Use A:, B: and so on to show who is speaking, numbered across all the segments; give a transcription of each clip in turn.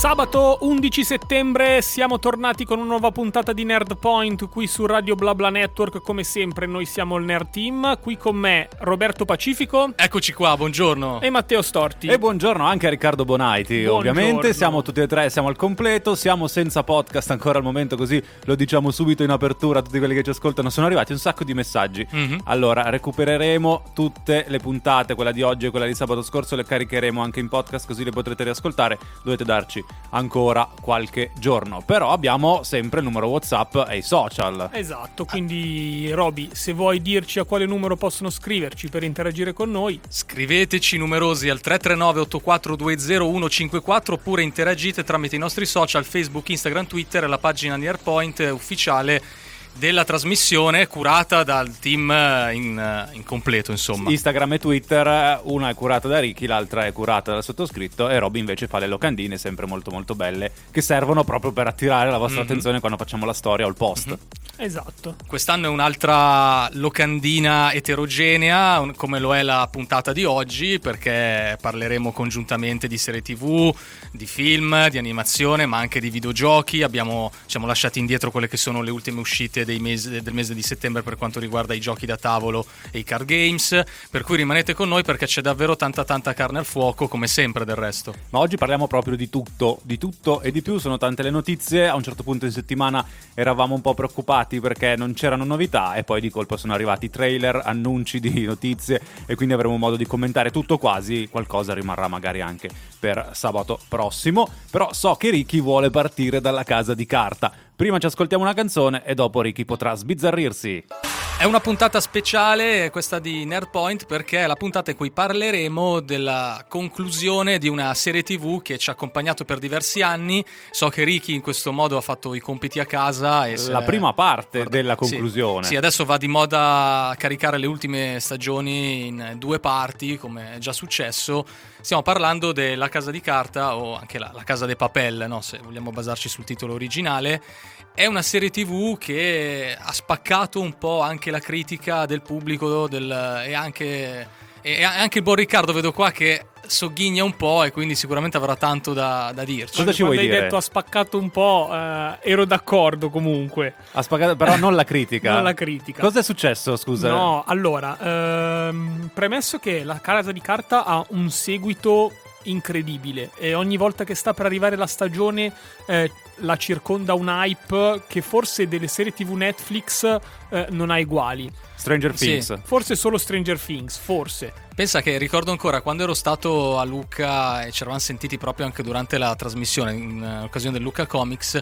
A: Sabato 11 settembre siamo tornati con una nuova puntata di Nerd Point qui su Radio BlaBla Network. Come sempre, noi siamo il Nerd Team. Qui con me Roberto Pacifico.
B: Eccoci qua, buongiorno.
A: E Matteo Storti.
C: E buongiorno anche a Riccardo Bonaiti, buongiorno. ovviamente. Siamo tutti e tre, siamo al completo. Siamo senza podcast ancora al momento, così lo diciamo subito in apertura a tutti quelli che ci ascoltano. Sono arrivati un sacco di messaggi. Mm-hmm. Allora, recupereremo tutte le puntate, quella di oggi e quella di sabato scorso, le caricheremo anche in podcast, così le potrete riascoltare. Dovete darci ancora qualche giorno. Però abbiamo sempre il numero WhatsApp e i social.
A: Esatto, quindi Roby, se vuoi dirci a quale numero possono scriverci per interagire con noi,
B: scriveteci numerosi al 339 8420 oppure interagite tramite i nostri social Facebook, Instagram, Twitter e la pagina Nearpoint ufficiale della trasmissione curata dal team eh, in, eh, in, completo, insomma.
C: Instagram e Twitter, una è curata da Ricky, l'altra è curata dal sottoscritto e Robby invece fa le locandine sempre molto molto belle che servono proprio per attirare la vostra mm-hmm. attenzione quando facciamo la storia o il post. Mm-hmm.
A: Esatto.
B: Quest'anno è un'altra locandina eterogenea, come lo è la puntata di oggi, perché parleremo congiuntamente di serie TV, di film, di animazione, ma anche di videogiochi. Abbiamo, ci siamo lasciati indietro quelle che sono le ultime uscite mesi, del mese di settembre per quanto riguarda i giochi da tavolo e i card games. Per cui rimanete con noi perché c'è davvero tanta tanta carne al fuoco, come sempre del resto.
C: Ma oggi parliamo proprio di tutto, di tutto e di più. Sono tante le notizie. A un certo punto in settimana eravamo un po' preoccupati perché non c'erano novità e poi di colpo sono arrivati trailer, annunci di notizie e quindi avremo modo di commentare tutto quasi, qualcosa rimarrà magari anche per sabato prossimo, però so che Ricky vuole partire dalla casa di carta. Prima ci ascoltiamo una canzone e dopo Ricky potrà sbizzarrirsi.
B: È una puntata speciale, questa di Nerdpoint, perché è la puntata in cui parleremo della conclusione di una serie TV che ci ha accompagnato per diversi anni. So che Ricky in questo modo ha fatto i compiti a casa. E
C: la prima parte guarda, della conclusione.
B: Sì, sì, adesso va di moda caricare le ultime stagioni in due parti, come è già successo. Stiamo parlando della Casa di Carta o anche la, la Casa dei Papel, no? se vogliamo basarci sul titolo originale è una serie tv che ha spaccato un po' anche la critica del pubblico del, e, anche, e anche il buon Riccardo vedo qua che sogghigna un po' e quindi sicuramente avrà tanto da, da dirci.
A: Cosa ci
B: vuoi
A: hai detto ha spaccato un po', eh, ero d'accordo comunque.
C: Ha spaccato, però non la critica.
A: non la critica.
C: Cosa è successo, scusa?
A: No, allora, ehm, premesso che la Casa di Carta ha un seguito incredibile e ogni volta che sta per arrivare la stagione eh, la circonda un hype che forse delle serie tv Netflix eh, non ha uguali.
C: Stranger Things.
A: Sì. Forse solo Stranger Things, forse.
B: Pensa che ricordo ancora quando ero stato a Lucca e ci eravamo sentiti proprio anche durante la trasmissione in uh, occasione del Lucca Comics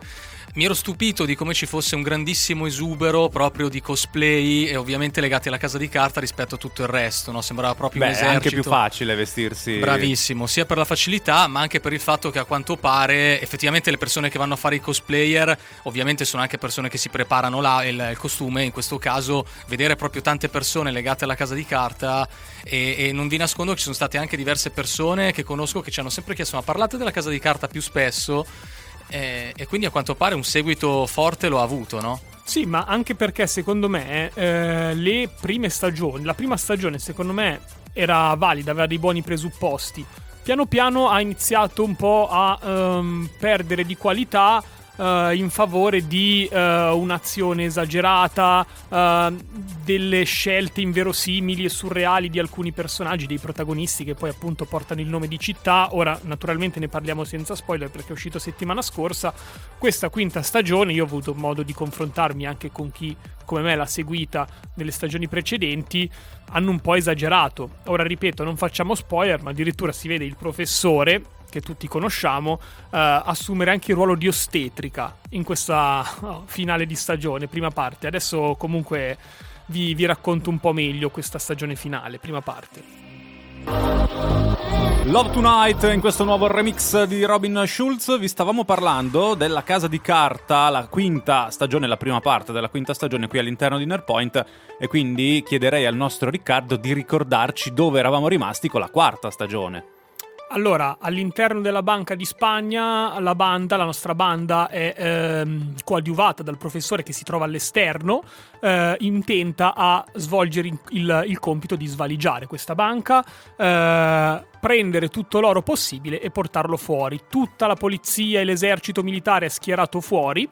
B: mi ero stupito di come ci fosse un grandissimo esubero proprio di cosplay e ovviamente legati alla casa di carta rispetto a tutto il resto, no? Sembrava proprio
C: Beh,
B: un esercito.
C: È anche più facile vestirsi.
B: Bravissimo, sia per la facilità, ma anche per il fatto che a quanto pare effettivamente le persone che vanno a fare i cosplayer, ovviamente sono anche persone che si preparano là il, il costume, in questo caso vedere proprio tante persone legate alla casa di carta e, e non vi nascondo che ci sono state anche diverse persone che conosco che ci hanno sempre chiesto ma parlate della casa di carta più spesso e, e, quindi a quanto pare un seguito forte lo ha avuto, no?
A: Sì, ma anche perché secondo me eh, le prime stagioni, la prima stagione secondo me era valida, aveva dei buoni presupposti. Piano piano ha iniziato un po' a um, perdere di qualità uh, in favore di uh, un'azione esagerata, uh, delle scelte inverosimili e surreali di alcuni personaggi, dei protagonisti che poi appunto portano il nome di città. Ora, naturalmente ne parliamo senza spoiler perché è uscito settimana scorsa. Questa quinta stagione io ho avuto modo di confrontarmi anche con chi come me l'ha seguita nelle stagioni precedenti, hanno un po' esagerato. Ora ripeto, non facciamo spoiler, ma addirittura si vede il professore che tutti conosciamo, eh, assumere anche il ruolo di ostetrica in questa oh, finale di stagione, prima parte. Adesso comunque vi, vi racconto un po' meglio questa stagione finale, prima parte.
C: Love Tonight in questo nuovo remix di Robin Schulz vi stavamo parlando della casa di carta, la quinta stagione, la prima parte della quinta stagione qui all'interno di Nerpoint e quindi chiederei al nostro Riccardo di ricordarci dove eravamo rimasti con la quarta stagione.
A: Allora, all'interno della Banca di Spagna, la banda, la nostra banda, è ehm, coadiuvata dal professore che si trova all'esterno, eh, intenta a svolgere il, il, compito di svaligiare questa banca, eh, prendere tutto l'oro possibile e portarlo fuori. Tutta la polizia e l'esercito militare è schierato fuori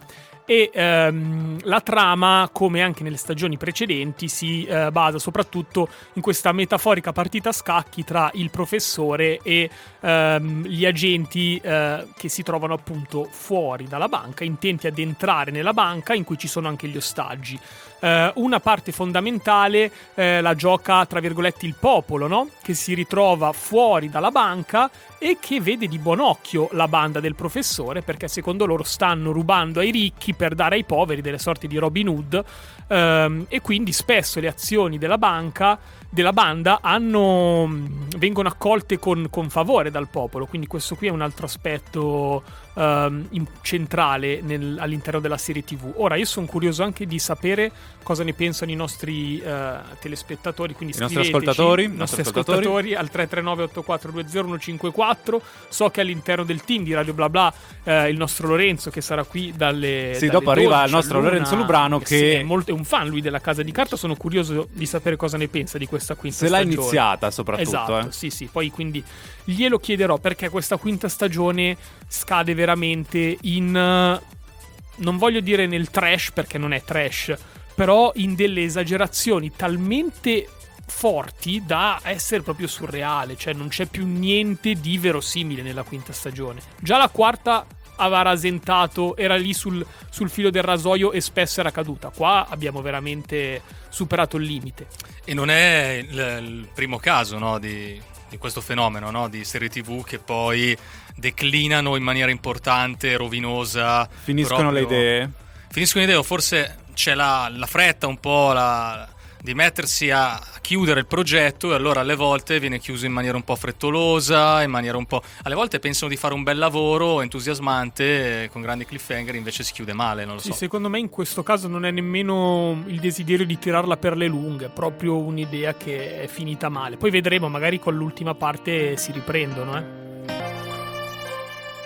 A: e ehm, la trama, come anche nelle stagioni precedenti, si eh, basa soprattutto in questa metaforica partita a scacchi tra il professore e ehm, gli agenti eh, che si trovano appunto fuori dalla banca, intenti ad entrare nella banca in cui ci sono anche gli ostaggi. Eh, una parte fondamentale eh, la gioca, tra virgolette, il popolo, no? che si ritrova fuori dalla banca e che vede di buon occhio la banda del professore perché secondo loro stanno rubando ai ricchi per dare ai poveri delle sorti di Robin Hood ehm, e quindi spesso le azioni della banca della banda hanno, vengono accolte con, con favore dal popolo. Quindi questo qui è un altro aspetto um, in, centrale nel, all'interno della serie TV. Ora, io sono curioso anche di sapere cosa ne pensano i nostri uh, telespettatori, quindi
C: I nostri ascoltatori,
A: i nostri ascoltatori. al 339 8420 So che all'interno del team di Radio Bla Bla uh, il nostro Lorenzo che sarà qui dalle
C: Sì, dalle dopo arriva il nostro Lorenzo Lubrano che
A: è, molto, è, un fan lui della Casa di Carta, sono curioso di sapere cosa ne pensa di questa quinta
C: Se
A: stagione.
C: l'ha iniziata soprattutto,
A: esatto,
C: eh.
A: sì, sì, poi quindi glielo chiederò perché questa quinta stagione scade veramente in... non voglio dire nel trash perché non è trash, però in delle esagerazioni talmente forti da essere proprio surreale, cioè non c'è più niente di verosimile nella quinta stagione. Già la quarta aveva rasentato, era lì sul, sul, filo del rasoio e spesso era caduta. Qua abbiamo veramente superato il limite.
B: E non è il, il primo caso no, di, di questo fenomeno no? di serie tv che poi declinano in maniera importante, rovinosa.
C: Finiscono
B: proprio...
C: le idee?
B: Finiscono le idee, o forse c'è la, la fretta un po' la, di mettersi a chiudere il progetto e allora alle volte viene chiuso in maniera un po' frettolosa, in maniera un po'... alle volte pensano di fare un bel lavoro entusiasmante con grandi cliffhanger, invece si chiude male, non lo
A: sì,
B: so.
A: Secondo me in questo caso non è nemmeno il desiderio di tirarla per le lunghe, è proprio un'idea che è finita male. Poi vedremo, magari con l'ultima parte si riprendono, eh.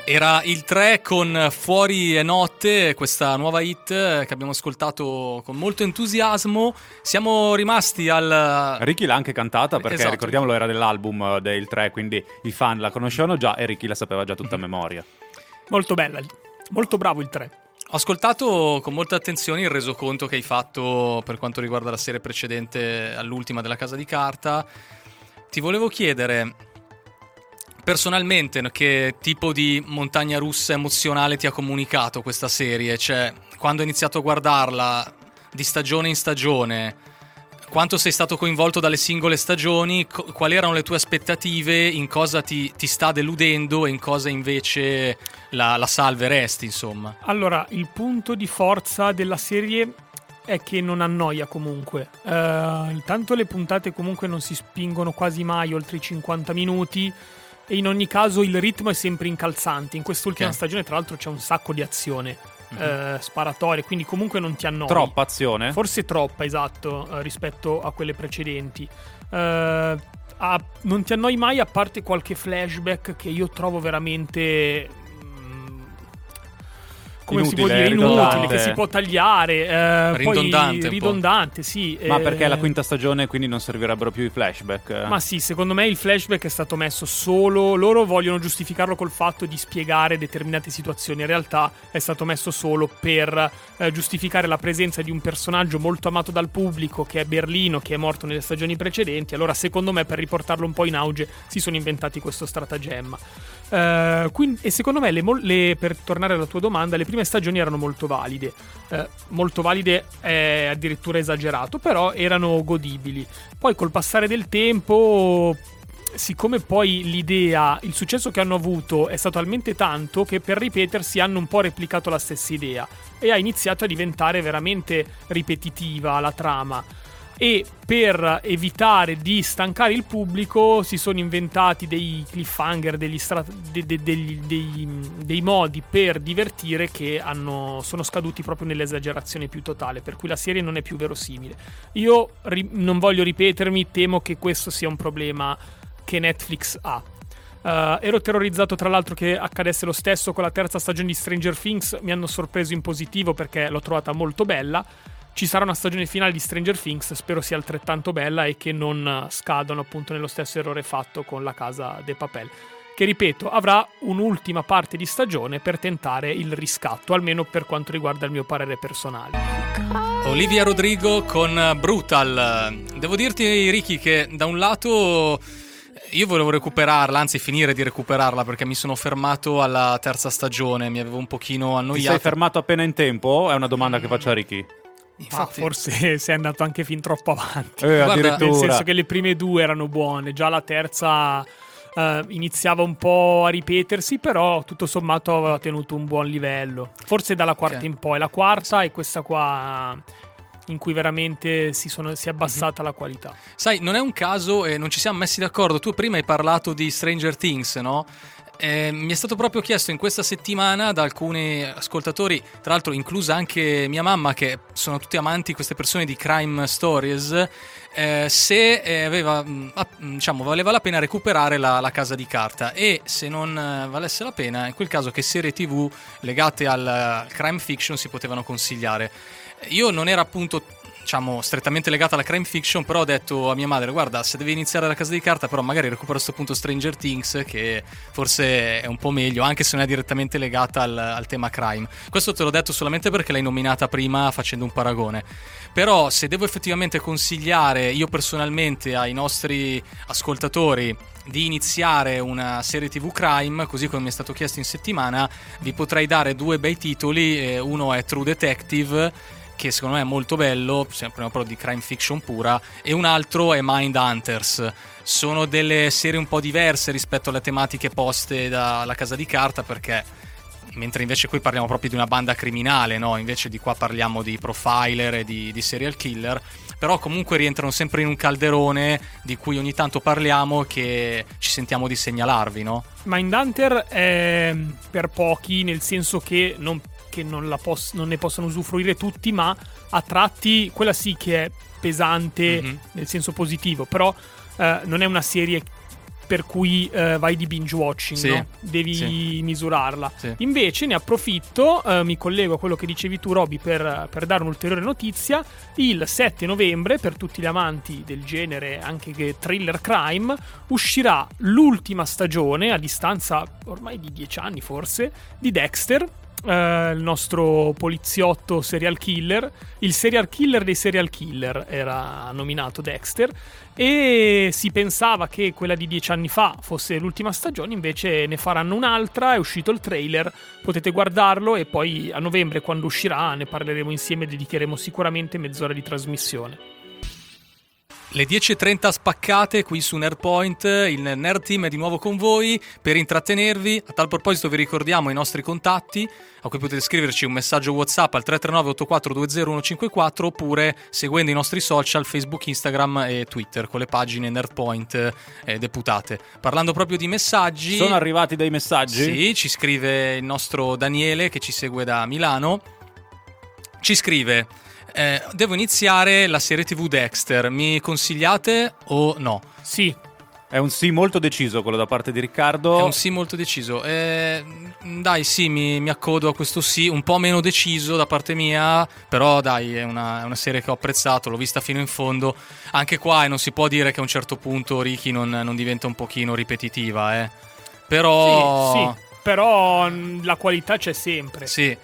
B: Era il 3 con Fuori e Notte, questa nuova hit che abbiamo ascoltato con molto entusiasmo. Siamo rimasti al.
C: Ricky l'ha anche cantata perché
B: Esatto.
C: ricordiamolo era dell'album del 3, quindi i fan la conoscevano già e Ricky la sapeva già tutta a memoria.
A: Molto bella, molto bravo il 3.
B: Ho ascoltato con molta attenzione il resoconto che hai fatto per quanto riguarda la serie precedente all'ultima della Casa di Carta. Ti volevo chiedere personalmente che tipo di montagna russa emozionale ti ha comunicato questa serie? Cioè, quando hai iniziato a guardarla di stagione in stagione, quanto sei stato coinvolto dalle singole stagioni, quali erano le tue aspettative, in cosa ti, ti sta deludendo e in cosa invece la, la salveresti, insomma?
A: Allora, il punto di forza della serie è che non annoia comunque. Uh, tanto le puntate comunque non si spingono quasi mai oltre i 50 minuti e in ogni caso il ritmo è sempre incalzante. In quest'ultima
B: Ok.
A: stagione, tra l'altro, c'è un sacco di azione.
B: Mhm.
A: eh, sparatorie, quindi comunque non ti annoi.
C: Troppa azione?
A: Forse troppa, esatto, eh, rispetto a quelle precedenti. Eh, a- non ti annoi mai a parte qualche flashback che io trovo veramente. Come si può
C: Inutile,
A: dire? Inutile,
C: ridondante.
A: che si può tagliare. eh,
B: Ridondante
A: ridondante, sì.
C: Ma
A: eh,
C: perché è la quinta stagione quindi non servirebbero più i flashback?
A: ma sì, secondo me il flashback è stato messo solo. Loro vogliono giustificarlo col fatto di spiegare determinate situazioni. In realtà è stato messo solo per eh, giustificare la presenza di un personaggio molto amato dal pubblico che è Berlino, che è morto nelle stagioni precedenti. Allora, secondo me, per riportarlo un po' in auge, si sono inventati questo stratagemma. Eh, quindi- e secondo me, le le- per tornare alla tua domanda, le prime stagioni erano molto valide. Eh, molto valide è addirittura esagerato, però erano godibili. Poi col passare del tempo, siccome poi l'idea, il successo che hanno avuto è stato talmente tanto che per ripetersi hanno un po' replicato la stessa idea e ha iniziato a diventare veramente ripetitiva la trama. E per evitare di stancare il pubblico si sono inventati dei cliffhanger, degli stra- de- de- degli- dei, dei modi per divertire che hanno- sono scaduti proprio nell'esagerazione più totale, per cui la serie non è più verosimile. Io ri- non voglio ripetermi, temo che questo sia un problema che Netflix ha. Uh, ero terrorizzato tra l'altro che accadesse lo stesso con la terza stagione di Stranger Things, mi hanno sorpreso in positivo perché l'ho trovata molto bella. Ci sarà una stagione finale di Stranger Things, spero sia altrettanto bella e che non scadano appunto nello stesso errore fatto con la casa De Papel. Che ripeto, avrà un'ultima parte di stagione per tentare il riscatto, almeno per quanto riguarda il mio parere personale.
B: Olivia Rodrigo con Brutal. Devo dirti, Ricky, che da un lato io volevo recuperarla, anzi finire di recuperarla perché mi sono fermato alla terza stagione, mi avevo un pochino annoiato. Ti
C: sei fermato appena in tempo? È una domanda che faccio a Ricky.
A: Infatti, forse sei andato anche fin troppo avanti.
C: Eh, Guarda,
A: nel senso che le prime due erano buone, già la terza uh, iniziava un po' a ripetersi, però tutto sommato aveva tenuto un buon livello. Forse dalla quarta okay. in poi. La quarta è questa qua in cui veramente si, sono, si è abbassata mm-hmm. la qualità.
B: Sai, non è un caso e non ci siamo messi d'accordo. Tu prima hai parlato di Stranger Things, no? Eh, mi è stato proprio chiesto in questa settimana da alcuni ascoltatori, tra l'altro inclusa anche mia mamma, che sono tutti amanti queste persone di crime stories, eh, se eh, aveva, mm, diciamo, valeva la pena recuperare la, la, casa di carta e se non eh, valesse la pena, in quel caso che serie tv legate al, crime fiction si potevano consigliare. Io non ero appunto diciamo, strettamente legata alla crime fiction, però ho detto a mia madre, guarda, se devi iniziare la casa di carta, però magari recupero a questo punto Stranger Things, che forse è un po' meglio, anche se non è direttamente legata al, al tema crime. Questo te l'ho detto solamente perché l'hai nominata prima facendo un paragone. Però se devo effettivamente consigliare io personalmente ai nostri ascoltatori di iniziare una serie TV crime, così come mi è stato chiesto in settimana, vi potrei dare due bei titoli, uno è True Detective che secondo me è molto bello, sempre però di crime fiction pura, e un altro è Mind Hunters. Sono delle serie un po' diverse rispetto alle tematiche poste dalla casa di carta perché mentre invece qui parliamo proprio di una banda criminale, no? invece di qua parliamo di profiler e di, di, serial killer, però comunque rientrano sempre in un calderone di cui ogni tanto parliamo che ci sentiamo di segnalarvi. No?
A: Mindhunter è per pochi, nel senso che non che non, pos- non, ne possono usufruire tutti, ma a tratti quella sì che è pesante mm-hmm. nel senso positivo, però eh, non è una serie per cui eh, vai di binge watching, sì, no? devi sì. misurarla. Sì. Invece ne approfitto, eh, mi collego a quello che dicevi tu, Roby, per, per, dare un'ulteriore notizia. Il 7 novembre, per tutti gli amanti del genere, anche che thriller crime, uscirà l'ultima stagione, a distanza ormai di dieci anni forse, di Dexter Uh, il nostro poliziotto serial killer, il serial killer dei serial killer era nominato Dexter e si pensava che quella di dieci anni fa fosse l'ultima stagione, invece ne faranno un'altra, è uscito il trailer, potete guardarlo e poi a novembre quando uscirà ne parleremo insieme dedicheremo sicuramente mezz'ora di trasmissione.
B: Le 10.30 spaccate qui su Nerdpoint, il Nerd Team è di nuovo con voi per intrattenervi. A tal proposito vi ricordiamo i nostri contatti, a cui potete scriverci un messaggio WhatsApp al 339-8420-154 oppure seguendo i nostri social Facebook, Instagram e Twitter con le pagine Nerdpoint eh, deputate. Parlando proprio di messaggi...
C: Sono arrivati dei messaggi?
B: Sì, ci scrive il nostro Daniele che ci segue da Milano. Ci scrive... Eh, devo iniziare la serie TV Dexter. Mi consigliate o no?
A: Sì.
C: È un sì molto deciso quello da parte di Riccardo.
B: È un sì molto deciso. Eh, dai, sì, mi, mi, accodo a questo sì, un po' meno deciso da parte mia, però dai, è una, è una, serie che ho apprezzato, l'ho vista fino in fondo. Anche qua, e non si può dire che a un certo punto Ricky non, non diventa un pochino ripetitiva, eh. Però...
A: Sì, sì, però la qualità c'è sempre.
B: Sì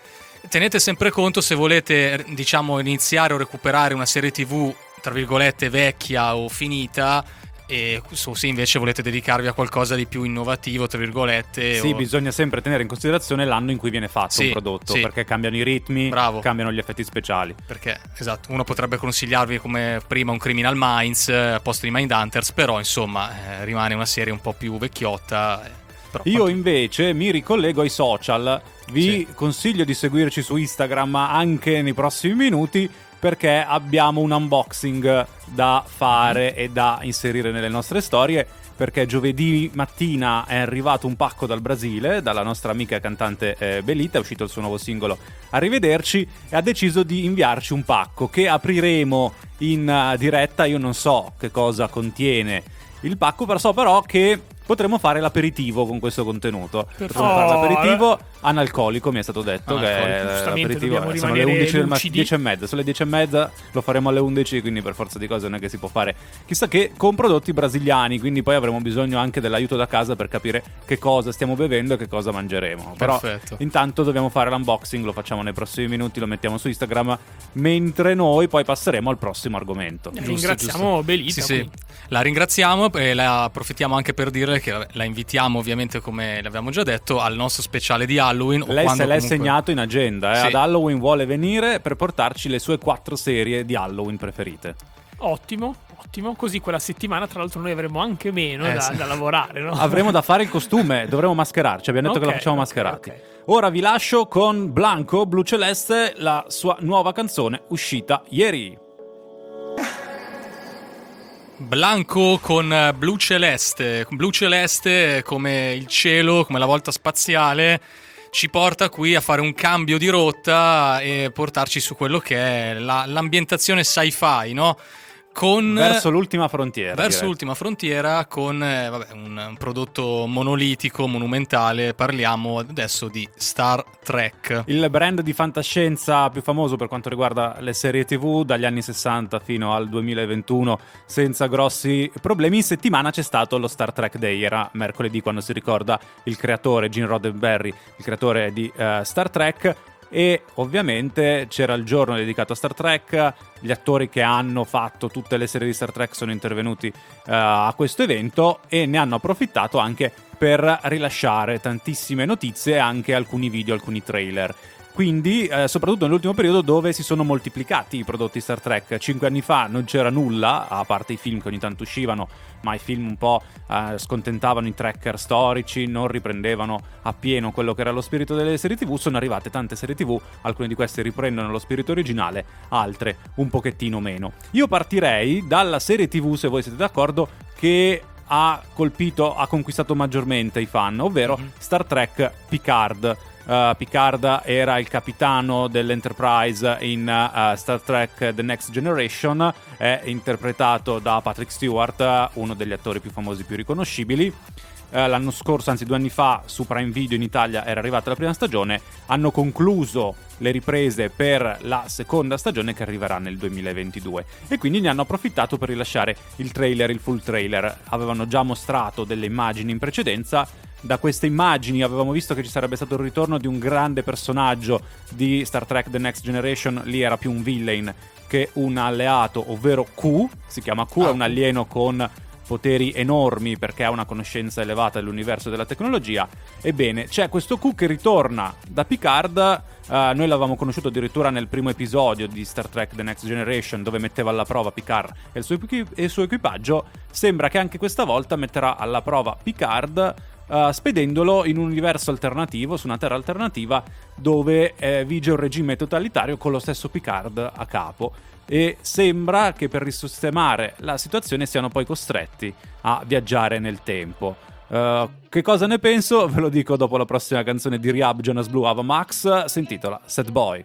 B: tenete sempre conto se volete, diciamo, iniziare o recuperare una serie TV, tra virgolette, vecchia o finita, e se invece volete dedicarvi a qualcosa di più innovativo, tra virgolette.
C: Sì,
B: o...
C: bisogna sempre tenere in considerazione l'anno in cui viene fatto sì, un prodotto, sì. perché cambiano i ritmi, Bravo. cambiano gli effetti speciali.
B: Perché, esatto, uno potrebbe consigliarvi come prima un Criminal Minds eh, a posto di Mindhunters, però insomma eh, rimane una serie un po' più vecchiotta.
C: Però, Io invece mi ricollego ai social. Vi sì. consiglio di seguirci su Instagram anche nei prossimi minuti perché abbiamo un unboxing da fare e da inserire nelle nostre storie perché giovedì mattina è arrivato un pacco dal Brasile, dalla nostra amica cantante eh, Belita, è uscito il suo nuovo singolo Arrivederci e ha deciso di inviarci un pacco che apriremo in uh, diretta, io non so che cosa contiene il pacco, però so però che potremmo fare l'aperitivo con questo contenuto. Potremmo fare
A: Oh,
C: l'aperitivo analcolico, mi è stato detto. che è l'aperitivo sono le
A: rimanere
C: 11 del mattino,
A: lucidi.
C: 10 e mezza. Sono le 10 e mezza, lo faremo alle 11, quindi per forza di cose non è che si può fare chissà che con prodotti brasiliani. Quindi poi avremo bisogno anche dell'aiuto da casa per capire che cosa stiamo bevendo e che cosa mangeremo. Però
B: Perfetto.
C: intanto dobbiamo fare l'unboxing, lo facciamo nei prossimi minuti, lo mettiamo su Instagram, mentre noi poi passeremo al prossimo argomento.
A: Eh,
B: Giusto,
A: Ringraziamo
B: giusto.
A: Belita.
B: Sì, sì. La ringraziamo e la approfittiamo anche per dirle che la invitiamo ovviamente come l'abbiamo già detto al nostro speciale di Halloween. O
C: Lei se l'è
B: comunque-
C: segnato in agenda, eh.
B: Sì.
C: ad Halloween vuole venire per portarci le sue quattro serie di Halloween preferite.
A: Ottimo, ottimo. Così quella settimana, tra l'altro, noi avremo anche meno
B: Eh,
A: da,
B: sì.
A: da lavorare, no?
C: Avremo da fare il costume, dovremo mascherarci, abbiamo detto che
A: Ok,
C: lo facciamo
A: ok,
C: mascherati.
A: ok.
C: Ora vi lascio con Blanco Blu Celeste, la sua nuova canzone uscita ieri.
B: Blanco con blu celeste. Blu celeste come il cielo, come la volta spaziale. Ci porta qui a fare un cambio di rotta e portarci su quello che è la- l'ambientazione sci-fi, no? Con
C: Verso l'ultima frontiera.
B: verso
C: direi.
B: l'ultima frontiera con eh, vabbè, un, un prodotto monolitico, monumentale. Parliamo adesso di Star Trek.
C: Il brand di fantascienza più famoso per quanto riguarda le serie TV dagli anni 60 fino al 2021 senza grossi problemi. In settimana c'è stato lo Star Trek Day, era mercoledì quando si ricorda il creatore Gene Roddenberry, il creatore di eh, Star Trek. E ovviamente c'era il giorno dedicato a Star Trek, gli attori che hanno fatto tutte le serie di Star Trek sono intervenuti eh, a questo evento e ne hanno approfittato anche per rilasciare tantissime notizie e anche alcuni video, alcuni trailer. Quindi, eh, soprattutto nell'ultimo periodo dove si sono moltiplicati i prodotti Star Trek. Cinque anni fa non c'era nulla, a parte i film che ogni tanto uscivano, ma i film un po' eh, scontentavano i tracker storici, non riprendevano appieno quello che era lo spirito delle serie TV. Sono arrivate tante serie TV, alcune di queste riprendono lo spirito originale, altre un pochettino meno. Io partirei dalla serie TV, se voi siete d'accordo, che ha colpito, ha conquistato maggiormente i fan, ovvero
B: Mhm.
C: Star Trek Picard. Uh, Picard era il capitano dell'Enterprise in uh, Star Trek The Next Generation, è interpretato da Patrick Stewart, uno degli attori più famosi, più riconoscibili. Eh, l'anno scorso, anzi due anni fa, su Prime Video in Italia era arrivata la prima stagione, hanno concluso le riprese per la seconda stagione che arriverà nel 2022 e quindi ne hanno approfittato per rilasciare il trailer, il full trailer. Avevano già mostrato delle immagini in precedenza, da queste immagini avevamo visto che ci sarebbe stato il ritorno di un grande personaggio di Star Trek The Next Generation, lì era più un villain che un alleato, ovvero Q, si chiama Q, è
B: Ah,
C: un
B: Q.
C: alieno con poteri enormi perché ha una conoscenza elevata dell'universo e della tecnologia. Ebbene, c'è questo Q che ritorna da Picard. eh, noi l'avevamo conosciuto addirittura nel primo episodio di Star Trek The Next Generation, dove metteva alla prova Picard e il suo, equi- e il suo equipaggio. Sembra che anche questa volta metterà alla prova Picard. Eh, spedendolo in un universo alternativo, su una terra alternativa, dove eh, vige un regime totalitario con lo stesso Picard a capo e sembra che per risistemare la situazione siano poi costretti a viaggiare nel tempo. Uh, che cosa ne penso? Ve lo dico dopo la prossima canzone di Rehab Jonas Blue Ava Max, si intitola Sad Boy.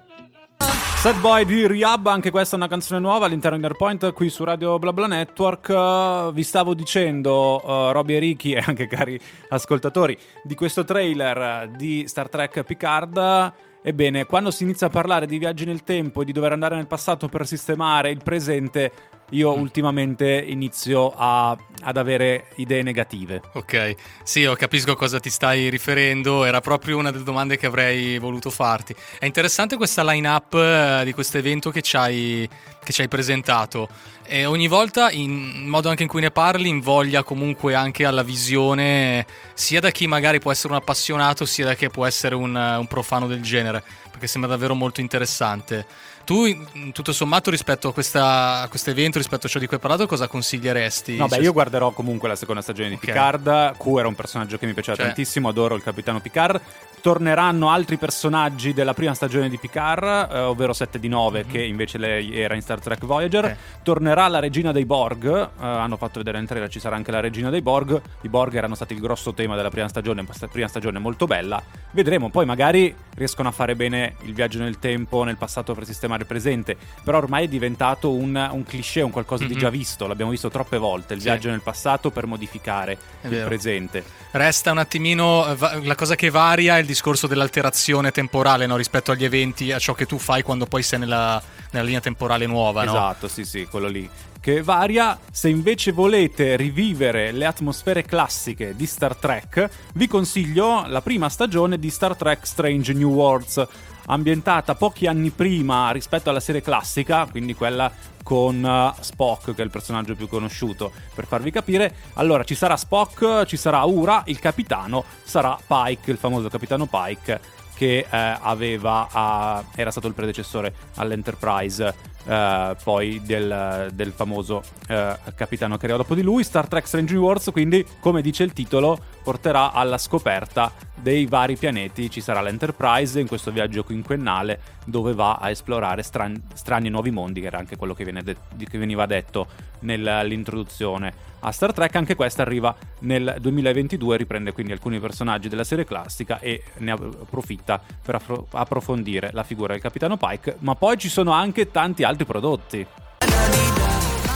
C: Sad Boy di Rehab, anche questa è una canzone nuova all'interno di Nerdpoint qui su Radio BlaBla Network. Uh, vi stavo dicendo, uh, Robby e Ricky e anche cari ascoltatori, di questo trailer di Star Trek Picard. Ebbene, quando si inizia a parlare di viaggi nel tempo e di dover andare nel passato per sistemare il presente, io ultimamente inizio a- ad avere idee negative.
B: Ok, sì, io capisco a cosa ti stai riferendo, era proprio una delle domande che avrei voluto farti. È interessante questa line-up eh, di questo evento che ci hai, che ci hai presentato e ogni volta, in in modo anche in cui ne parli, invoglia comunque anche alla visione sia da chi magari può essere un appassionato sia da chi può essere un, un profano del genere, perché sembra davvero molto interessante. Tu, in- tutto sommato, rispetto a, questa- a questo evento, rispetto a ciò di cui hai parlato, cosa consiglieresti?
C: No, beh,
B: Cioè,
C: io guarderò comunque la seconda stagione di
B: Ok.
C: Picard. Q era un personaggio che mi piaceva
B: Cioè.
C: tantissimo, adoro il capitano Picard. Torneranno altri personaggi della prima stagione di Picard, eh, ovvero 7 di 9, che invece lei era in Star Trek Voyager.
B: Ok.
C: Tornerà la regina dei Borg. eh, hanno fatto vedere nel trailer, ci sarà anche la regina dei Borg. I Borg erano stati il grosso tema della prima stagione, prima stagione molto bella. Vedremo, poi magari riescono a fare bene il viaggio nel tempo, nel passato per sistemare il presente, però ormai è diventato un, un cliché, un qualcosa mm-hmm. di già visto, l'abbiamo visto troppe volte, il sì. viaggio nel passato per modificare è il vero. presente.
B: Resta un attimino, eh, la cosa che varia è il discorso dell'alterazione temporale no? rispetto agli eventi, a ciò che tu fai quando poi sei nella, nella linea temporale nuova.
C: Esatto,
B: no?
C: sì, sì, quello lì che varia. Se invece volete rivivere le atmosfere classiche di Star Trek, vi consiglio la prima stagione di Star Trek Strange New Worlds, ambientata pochi anni prima rispetto alla serie classica, quindi quella con uh, Spock, che è il personaggio più conosciuto, per farvi capire. Allora, ci sarà Spock, ci sarà Ura, il capitano sarà Pike, il famoso capitano Pike, che eh, aveva, uh, era stato il predecessore all'Enterprise Uh, poi del, del famoso uh, capitano che arriva dopo di lui. Star Trek Strange Worlds, quindi, come dice il titolo, porterà alla scoperta dei vari pianeti. Ci sarà l'Enterprise in questo viaggio quinquennale dove va a esplorare stran- strani nuovi mondi, che era anche quello che, de- che veniva detto nell'introduzione a Star Trek. Anche questa arriva nel 2022, riprende quindi alcuni personaggi della serie classica e ne approfitta per affro- approfondire la figura del capitano Pike. Ma poi ci sono anche tanti altri prodotti.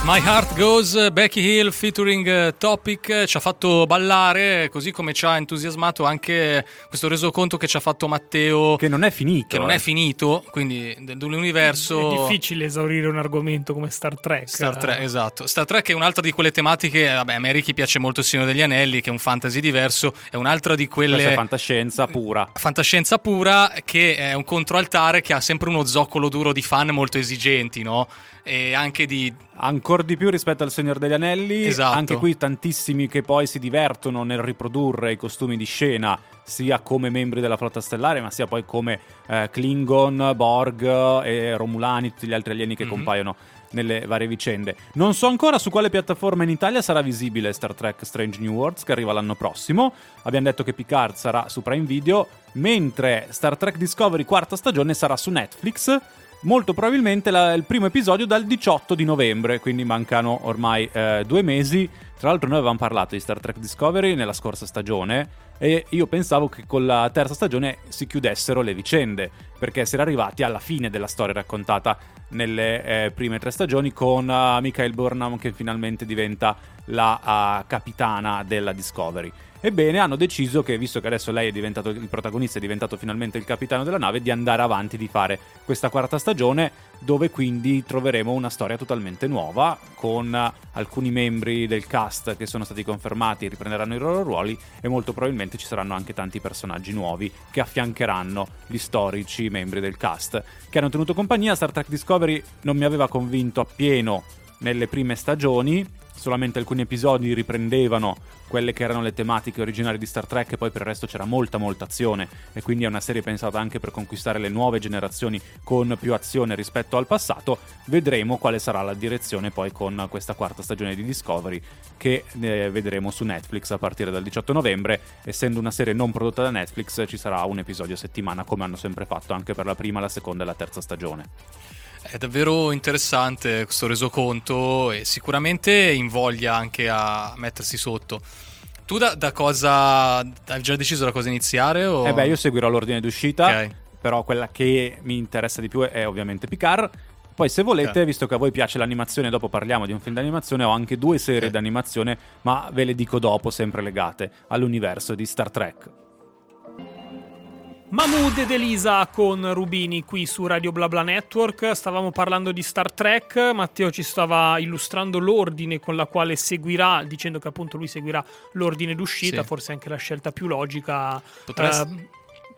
B: My Heart Goes, Becky Hill featuring eh, Topic, ci ha fatto ballare, così come ci ha entusiasmato anche questo resoconto che ci ha fatto Matteo.
C: Che non è finito.
B: Che non
C: eh.
B: è finito, quindi dell'universo...
A: È difficile esaurire un argomento come Star Trek.
B: Star Trek, esatto. Star Trek è un'altra di quelle tematiche, vabbè, a me Ricky piace molto il Signore degli Anelli, che è un fantasy diverso, è un'altra di quelle... Questa
C: è fantascienza pura.
B: Fantascienza pura, che è un controaltare che ha sempre uno zoccolo duro di fan molto esigenti, no? E anche di
C: Ancora di più rispetto al Signore degli Anelli.
B: Esatto.
C: Anche qui tantissimi che poi si divertono nel riprodurre i costumi di scena, sia come membri della flotta stellare, ma sia poi come eh, Klingon, Borg e Romulani, tutti gli altri alieni che mm-hmm. compaiono nelle varie vicende. Non so ancora su quale piattaforma in Italia sarà visibile Star Trek Strange New Worlds, che arriva l'anno prossimo. Abbiamo detto che Picard sarà su Prime Video, mentre Star Trek Discovery quarta stagione sarà su Netflix molto probabilmente la, il primo episodio dal 18 di novembre, quindi mancano ormai eh, due mesi. Tra l'altro noi avevamo parlato di Star Trek Discovery nella scorsa stagione e io pensavo che con la terza stagione si chiudessero le vicende, perché si era arrivati alla fine della storia raccontata nelle eh, prime tre stagioni con uh, Michael Burnham che finalmente diventa la uh, capitana della Discovery. Ebbene, hanno deciso che, visto che adesso lei è diventato il protagonista, è diventato finalmente il capitano della nave, di andare avanti, di fare questa quarta stagione, dove quindi troveremo una storia totalmente nuova, con alcuni membri del cast che sono stati confermati, riprenderanno i loro ruoli e molto probabilmente ci saranno anche tanti personaggi nuovi che affiancheranno gli storici membri del cast che hanno tenuto compagnia. Star Trek Discovery non mi aveva convinto appieno nelle prime stagioni solamente alcuni episodi riprendevano quelle che erano le tematiche originali di Star Trek e poi per il resto c'era molta molta azione e quindi è una serie pensata anche per conquistare le nuove generazioni con più azione rispetto al passato. Vedremo quale sarà la direzione poi con questa quarta stagione di Discovery che eh, vedremo su Netflix a partire dal 18 novembre. Essendo una serie non prodotta da Netflix ci sarà un episodio a settimana come hanno sempre fatto anche per la prima, la seconda e la terza stagione.
B: È davvero interessante questo resoconto e sicuramente invoglia anche a mettersi sotto. Tu da, da, cosa hai già deciso da cosa iniziare? O...
C: Eh beh, io seguirò l'ordine d'uscita, okay. però quella che mi interessa di più è ovviamente Picard. Poi se volete, okay. visto che a voi piace l'animazione, dopo parliamo di un film d'animazione, ho anche due serie okay. d'animazione, ma ve le dico dopo, sempre legate all'universo di Star Trek.
A: Mahmood ed Elisa con Rubini qui su Radio BlaBla Network. Stavamo parlando di Star Trek. Matteo ci stava illustrando l'ordine con la quale seguirà, dicendo che appunto lui seguirà l'ordine d'uscita, sì. forse anche la scelta più logica.
B: Potresti... Uh,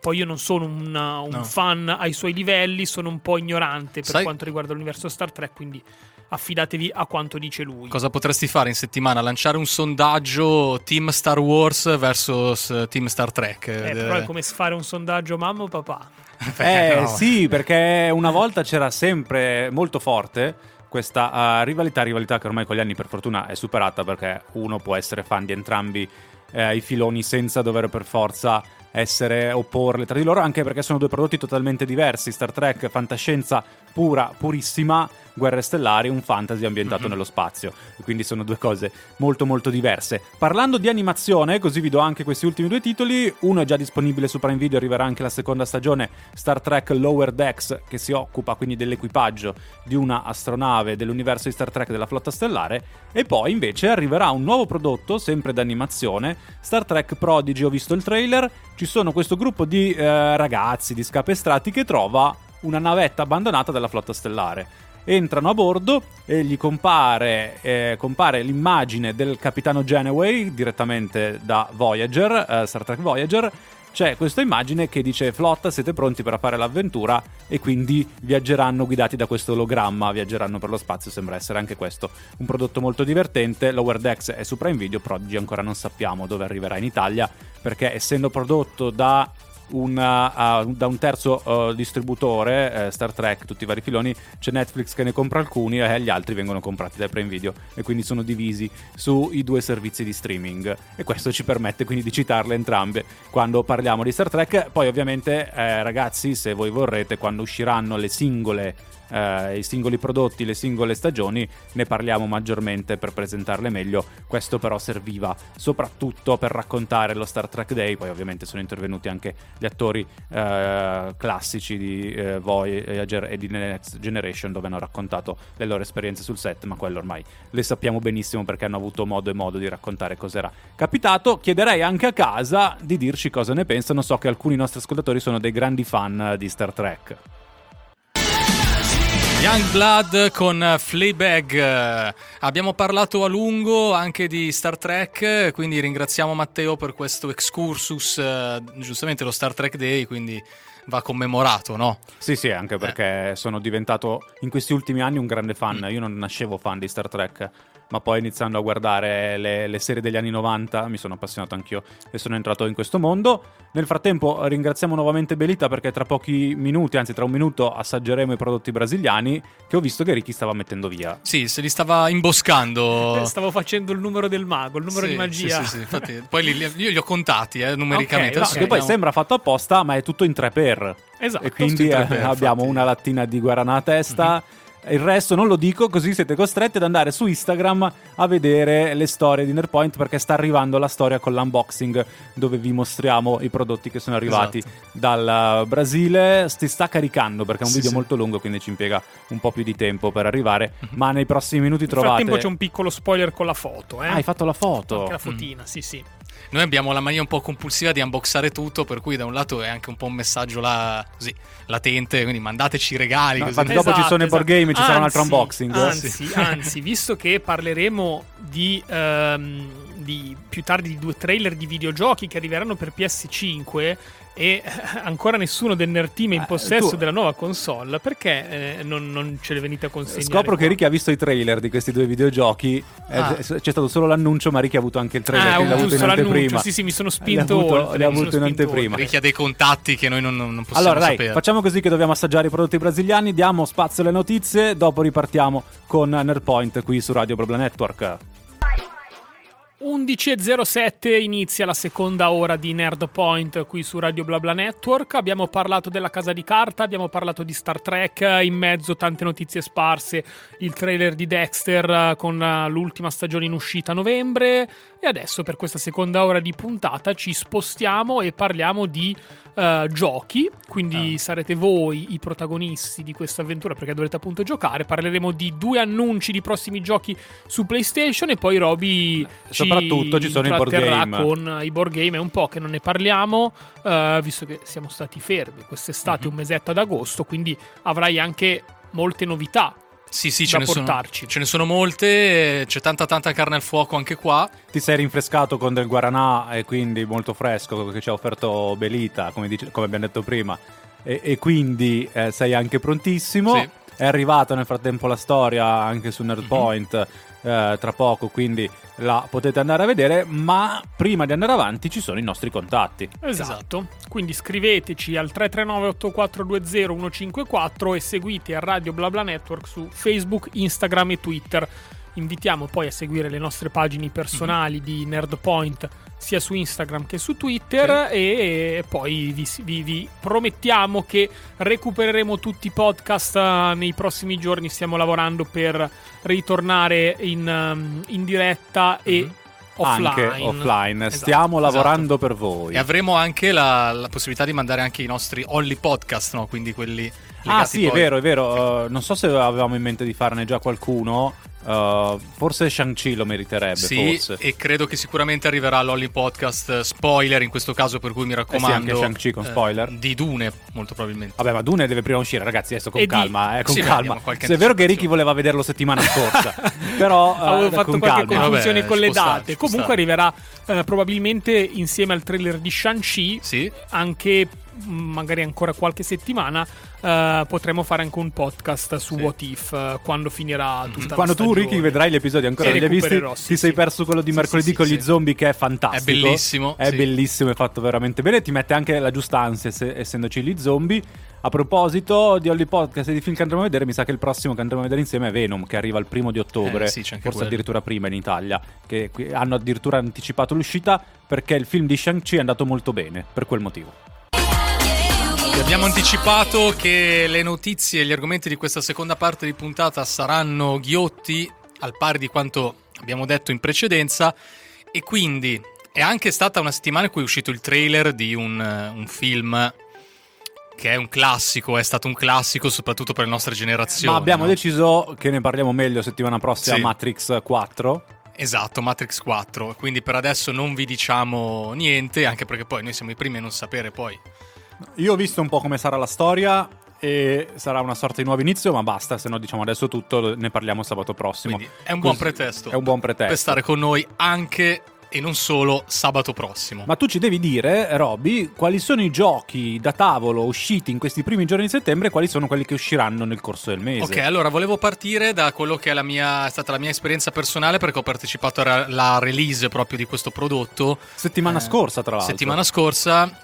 A: poi io non sono un, un no. fan ai suoi livelli, sono un po' ignorante per Sai... quanto riguarda l'universo Star Trek, quindi affidatevi a quanto dice lui.
B: Cosa potresti fare in settimana? Lanciare un sondaggio Team Star Wars versus Team Star Trek?
A: Eh, però è come fare un sondaggio mamma o papà.
C: eh no. sì, perché una volta c'era sempre molto forte questa uh, rivalità, rivalità che ormai con gli anni per fortuna è superata perché uno può essere fan di entrambi eh, i filoni senza dover per forza essere opporle tra di loro, anche perché sono due prodotti totalmente diversi. Star Trek, fantascienza pura, purissima, Guerre Stellari, un fantasy ambientato mm-hmm. nello spazio. Quindi sono due cose molto molto diverse. Parlando di animazione, così vi do anche questi ultimi due titoli. Uno è già disponibile su Prime Video, arriverà anche la seconda stagione, Star Trek Lower Decks, che si occupa quindi dell'equipaggio di una astronave dell'universo di Star Trek della flotta stellare. E poi invece arriverà un nuovo prodotto, sempre d'animazione, Star Trek Prodigy. Ho visto il trailer, ci sono questo gruppo di eh, ragazzi, di scapestrati che trova una navetta abbandonata della flotta stellare. Entrano a bordo e gli compare, eh, compare l'immagine del capitano Janeway direttamente da Voyager, eh, Star Trek Voyager. C'è questa immagine che dice flotta siete pronti per fare l'avventura e quindi viaggeranno guidati da questo ologramma, viaggeranno per lo spazio, sembra essere anche questo un prodotto molto divertente. Lower Decks è su Prime Video, Prodigy ancora non sappiamo dove arriverà in Italia perché essendo prodotto da una, uh, da un terzo uh, distributore, uh, Star Trek, tutti i vari filoni, c'è Netflix che ne compra alcuni e gli altri vengono comprati dai Prime Video e quindi sono divisi sui due servizi di streaming e questo ci permette quindi di citarle entrambe quando parliamo di Star Trek. Poi ovviamente eh, ragazzi, se voi vorrete, quando usciranno le singole eh, i singoli prodotti, le singole stagioni, ne parliamo maggiormente per presentarle meglio. Questo però serviva soprattutto per raccontare lo Star Trek Day, poi ovviamente sono intervenuti anche gli attori eh, classici di eh, Voyager e di Next Generation dove hanno raccontato le loro esperienze sul set, ma quello ormai le sappiamo benissimo perché hanno avuto modo e modo di raccontare cos'era capitato. Chiederei anche a casa di dirci cosa ne pensano, so che alcuni nostri ascoltatori sono dei grandi fan di Star Trek.
B: Youngblood con Fleabag. Abbiamo parlato a lungo anche di Star Trek, quindi ringraziamo Matteo per questo excursus, eh, giustamente lo Star Trek Day, quindi va commemorato, no?
C: Sì, sì, anche perché eh. sono diventato in questi ultimi anni un grande fan. Io non nascevo fan di Star Trek, ma poi iniziando a guardare le, le, serie degli anni 90 mi sono appassionato anch'io e sono entrato in questo mondo. Nel frattempo ringraziamo nuovamente Belita perché tra pochi minuti, anzi tra un minuto, assaggeremo i prodotti brasiliani che ho visto che Ricky stava mettendo via.
B: Sì, se li stava imboscando.
A: Stavo facendo il numero del mago, il numero
B: sì,
A: di magia.
B: Sì, sì, sì. Infatti, poi li, io li ho contati eh, numericamente.
C: Okay, no, che poi sembra fatto apposta, ma è tutto in 3x.
A: Esatto.
C: E quindi eh, abbiamo una lattina di guarana a testa. Mm-hmm il resto non lo dico, così siete costretti ad andare su Instagram a vedere le storie di Nerpoint perché sta arrivando la storia con l'unboxing dove vi mostriamo i prodotti che sono arrivati esatto. dal Brasile. Si sta caricando perché è un sì, video sì. molto lungo, quindi ci impiega un po' più di tempo per arrivare. Mm-hmm. Ma nei prossimi minuti trovate. Nel
A: frattempo c'è un piccolo spoiler con la foto. Eh? Ah,
C: hai fatto la foto?
A: Anche la fotina, mm. sì, sì.
B: Noi abbiamo la mania un po' compulsiva di unboxare tutto, per cui da un lato è anche un po' un messaggio là, così, latente, quindi mandateci i regali. No,
C: così. Infatti dopo esatto, ci sono esatto. i board game e ci anzi, sarà un altro unboxing.
A: Anzi, anzi, visto che parleremo di, um, di più tardi di due trailer di videogiochi che arriveranno per PS5 e ancora nessuno del Nerd Team è in eh, possesso tu... della nuova console, perché eh, non, non, ce le venite a consegnare?
C: Scopro qua? che Ricky ha visto i trailer di questi due videogiochi, eh, ah. c'è stato solo l'annuncio, ma Ricky ha avuto anche il trailer
A: ah,
C: che l'ha avuto in anteprima.
A: Sì, sì, mi sono spinto avuto, oltre.
C: L'ha avuto in anteprima.
B: Ricky ha dei contatti che noi non, non possiamo
C: allora, dai,
B: sapere.
C: facciamo così che dobbiamo assaggiare i prodotti brasiliani, diamo spazio alle notizie, dopo ripartiamo con Nerdpoint qui su Radio Problem Network.
A: 11.07 inizia la seconda ora di Nerd Point qui su Radio BlaBla Network. Abbiamo parlato della casa di carta, abbiamo parlato di Star Trek, in mezzo tante notizie sparse, il trailer di Dexter eh, con eh, l'ultima stagione in uscita a novembre e adesso per questa seconda ora di puntata ci spostiamo e parliamo di uh, giochi, quindi ah. sarete voi i protagonisti di questa avventura perché dovrete appunto giocare. Parleremo di due annunci di prossimi giochi su PlayStation e poi Roby
C: soprattutto ci sono i board game
A: con i board game, è un po' che non ne parliamo, uh, visto che siamo stati fermi quest'estate mm-hmm. un mesetto ad agosto, quindi avrai anche molte novità
B: sì, sì, ce ne, sono, ce ne, sono, molte, c'è tanta tanta carne al fuoco anche qua.
C: Ti sei rinfrescato con del guaranà e quindi molto fresco che ci ha offerto Belita, come, dice, come abbiamo detto prima, e, e quindi eh, sei anche prontissimo. Sì. È arrivata nel frattempo la storia anche su Nerdpoint mm-hmm. Eh, tra poco, quindi la potete andare a vedere, ma prima di andare avanti ci sono i nostri contatti.
A: Esatto. Quindi scriveteci al 339 8420 154 e seguite a Radio BlaBla Network su Facebook, Instagram e Twitter. Invitiamo poi a seguire le nostre pagine personali mm-hmm. di Nerdpoint sia su Instagram che su Twitter e poi vi, vi- vi promettiamo che recupereremo tutti i podcast eh, nei prossimi giorni. Stiamo lavorando per ritornare in, um, in diretta e
B: Mhm.
A: offline.
C: Anche offline.
A: Esatto.
C: Stiamo lavorando per voi.
B: E avremo anche la, la possibilità di mandare anche i nostri Only Podcast, no? Quindi quelli
C: Ah sì, è
B: poi-
C: vero, è vero. Uh, non so se avevamo in mente di farne già qualcuno. Uh, forse Shang-Chi lo meriterebbe,
B: Sì,
C: forse.
B: e credo che sicuramente arriverà l'Only Podcast eh, spoiler in questo caso, per cui mi raccomando.
C: Eh anche Shang-Chi con
B: eh,
C: spoiler.
B: di Dune, molto probabilmente.
C: Vabbè, ma Dune deve prima uscire, ragazzi. Adesso con
A: E di-
C: calma, eh, con
B: Sì,
C: calma. Se è vero che Ricky voleva vederlo settimana scorsa, però eh,
A: Avevo fatto
C: con
A: qualche
C: calma.
A: confusione
B: Vabbè,
A: con le date. Comunque arriverà eh, probabilmente insieme al trailer di Shang-Chi.
B: Sì,
A: Anche mh, magari ancora qualche settimana eh, potremo fare anche un podcast su
B: Sì.
A: What If eh, quando finirà tutta
C: Quando
A: la
C: tu, Ricky, vedrai gli episodi ancora
A: Sì,
C: non li hai visti,
A: recupererò,
C: ti
A: sì,
C: sei
A: sì.
C: perso quello di
A: Sì,
C: mercoledì
A: sì,
C: con
B: sì,
C: gli
B: sì.
C: zombie, che è fantastico.
B: È bellissimo,
C: È
B: sì.
C: bellissimo, è fatto veramente bene. Ti mette anche la giusta ansia, se- essendoci gli zombie. A proposito di Holly Podcast e di film che andremo a vedere, mi sa che il prossimo che andremo a vedere insieme è Venom, che arriva il primo di ottobre,
B: Eh, sì,
C: forse
B: quello.
C: addirittura prima in Italia, che hanno addirittura anticipato l'uscita perché il film di Shang-Chi è andato molto bene, per quel motivo.
B: Abbiamo anticipato che le notizie e gli argomenti di questa seconda parte di puntata saranno ghiotti, al pari di quanto abbiamo detto in precedenza, e quindi è anche stata una settimana in cui è uscito il trailer di un, un film che è un classico, è stato un classico soprattutto per le nostre generazioni.
C: Ma abbiamo
B: no?
C: deciso che ne parliamo meglio settimana prossima,
B: Sì.
C: Matrix 4.
B: Esatto, Matrix 4, quindi per adesso non vi diciamo niente, anche perché poi noi siamo i primi a non sapere poi.
C: Io ho visto un po' come sarà la storia e sarà una sorta di nuovo inizio, ma basta, se no diciamo adesso tutto, ne parliamo sabato prossimo.
B: Quindi è un buon
C: Così-
B: pretesto.
C: È un buon pretesto.
B: Per stare con noi anche e non solo sabato prossimo.
C: Ma tu ci devi dire, Robby, quali sono i giochi da tavolo usciti in questi primi giorni di settembre e quali sono quelli che usciranno nel corso del mese.
B: Ok, allora volevo partire da quello che è, la mia, è stata la mia esperienza personale perché ho partecipato alla release proprio di questo prodotto
C: Settimana
B: Eh,
C: scorsa, tra l'altro.
B: settimana scorsa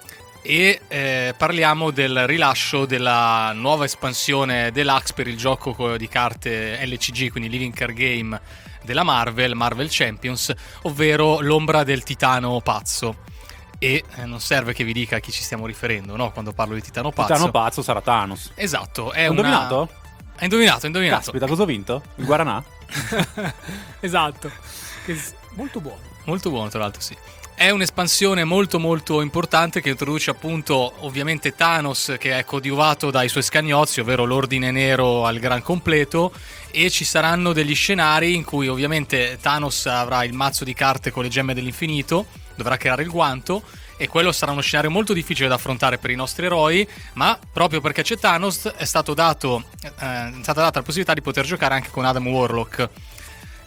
B: e eh, parliamo del rilascio della nuova espansione deluxe per il gioco co- di carte LCG, quindi Living Card Game della Marvel, Marvel Champions, ovvero l'ombra del titano pazzo. E eh, non serve che vi dica a chi ci stiamo riferendo, no? Quando parlo di titano pazzo.
C: Titano pazzo sarà Thanos.
B: Esatto, è
C: Hai
B: una...
C: indovinato?
B: Hai indovinato, hai indovinato.
C: Caspita, cosa ho vinto? Il Guaranà?
A: esatto. Molto buono.
B: Molto buono, tra l'altro, sì. È un'espansione molto molto importante che introduce appunto ovviamente Thanos che è coadiuvato dai suoi scagnozzi, ovvero l'ordine nero al gran completo e ci saranno degli scenari in cui ovviamente Thanos avrà il mazzo di carte con le gemme dell'infinito, dovrà creare il guanto e quello sarà uno scenario molto difficile da affrontare per i nostri eroi, ma proprio perché c'è Thanos è, dato, eh, è stata data la possibilità di poter giocare anche con Adam Warlock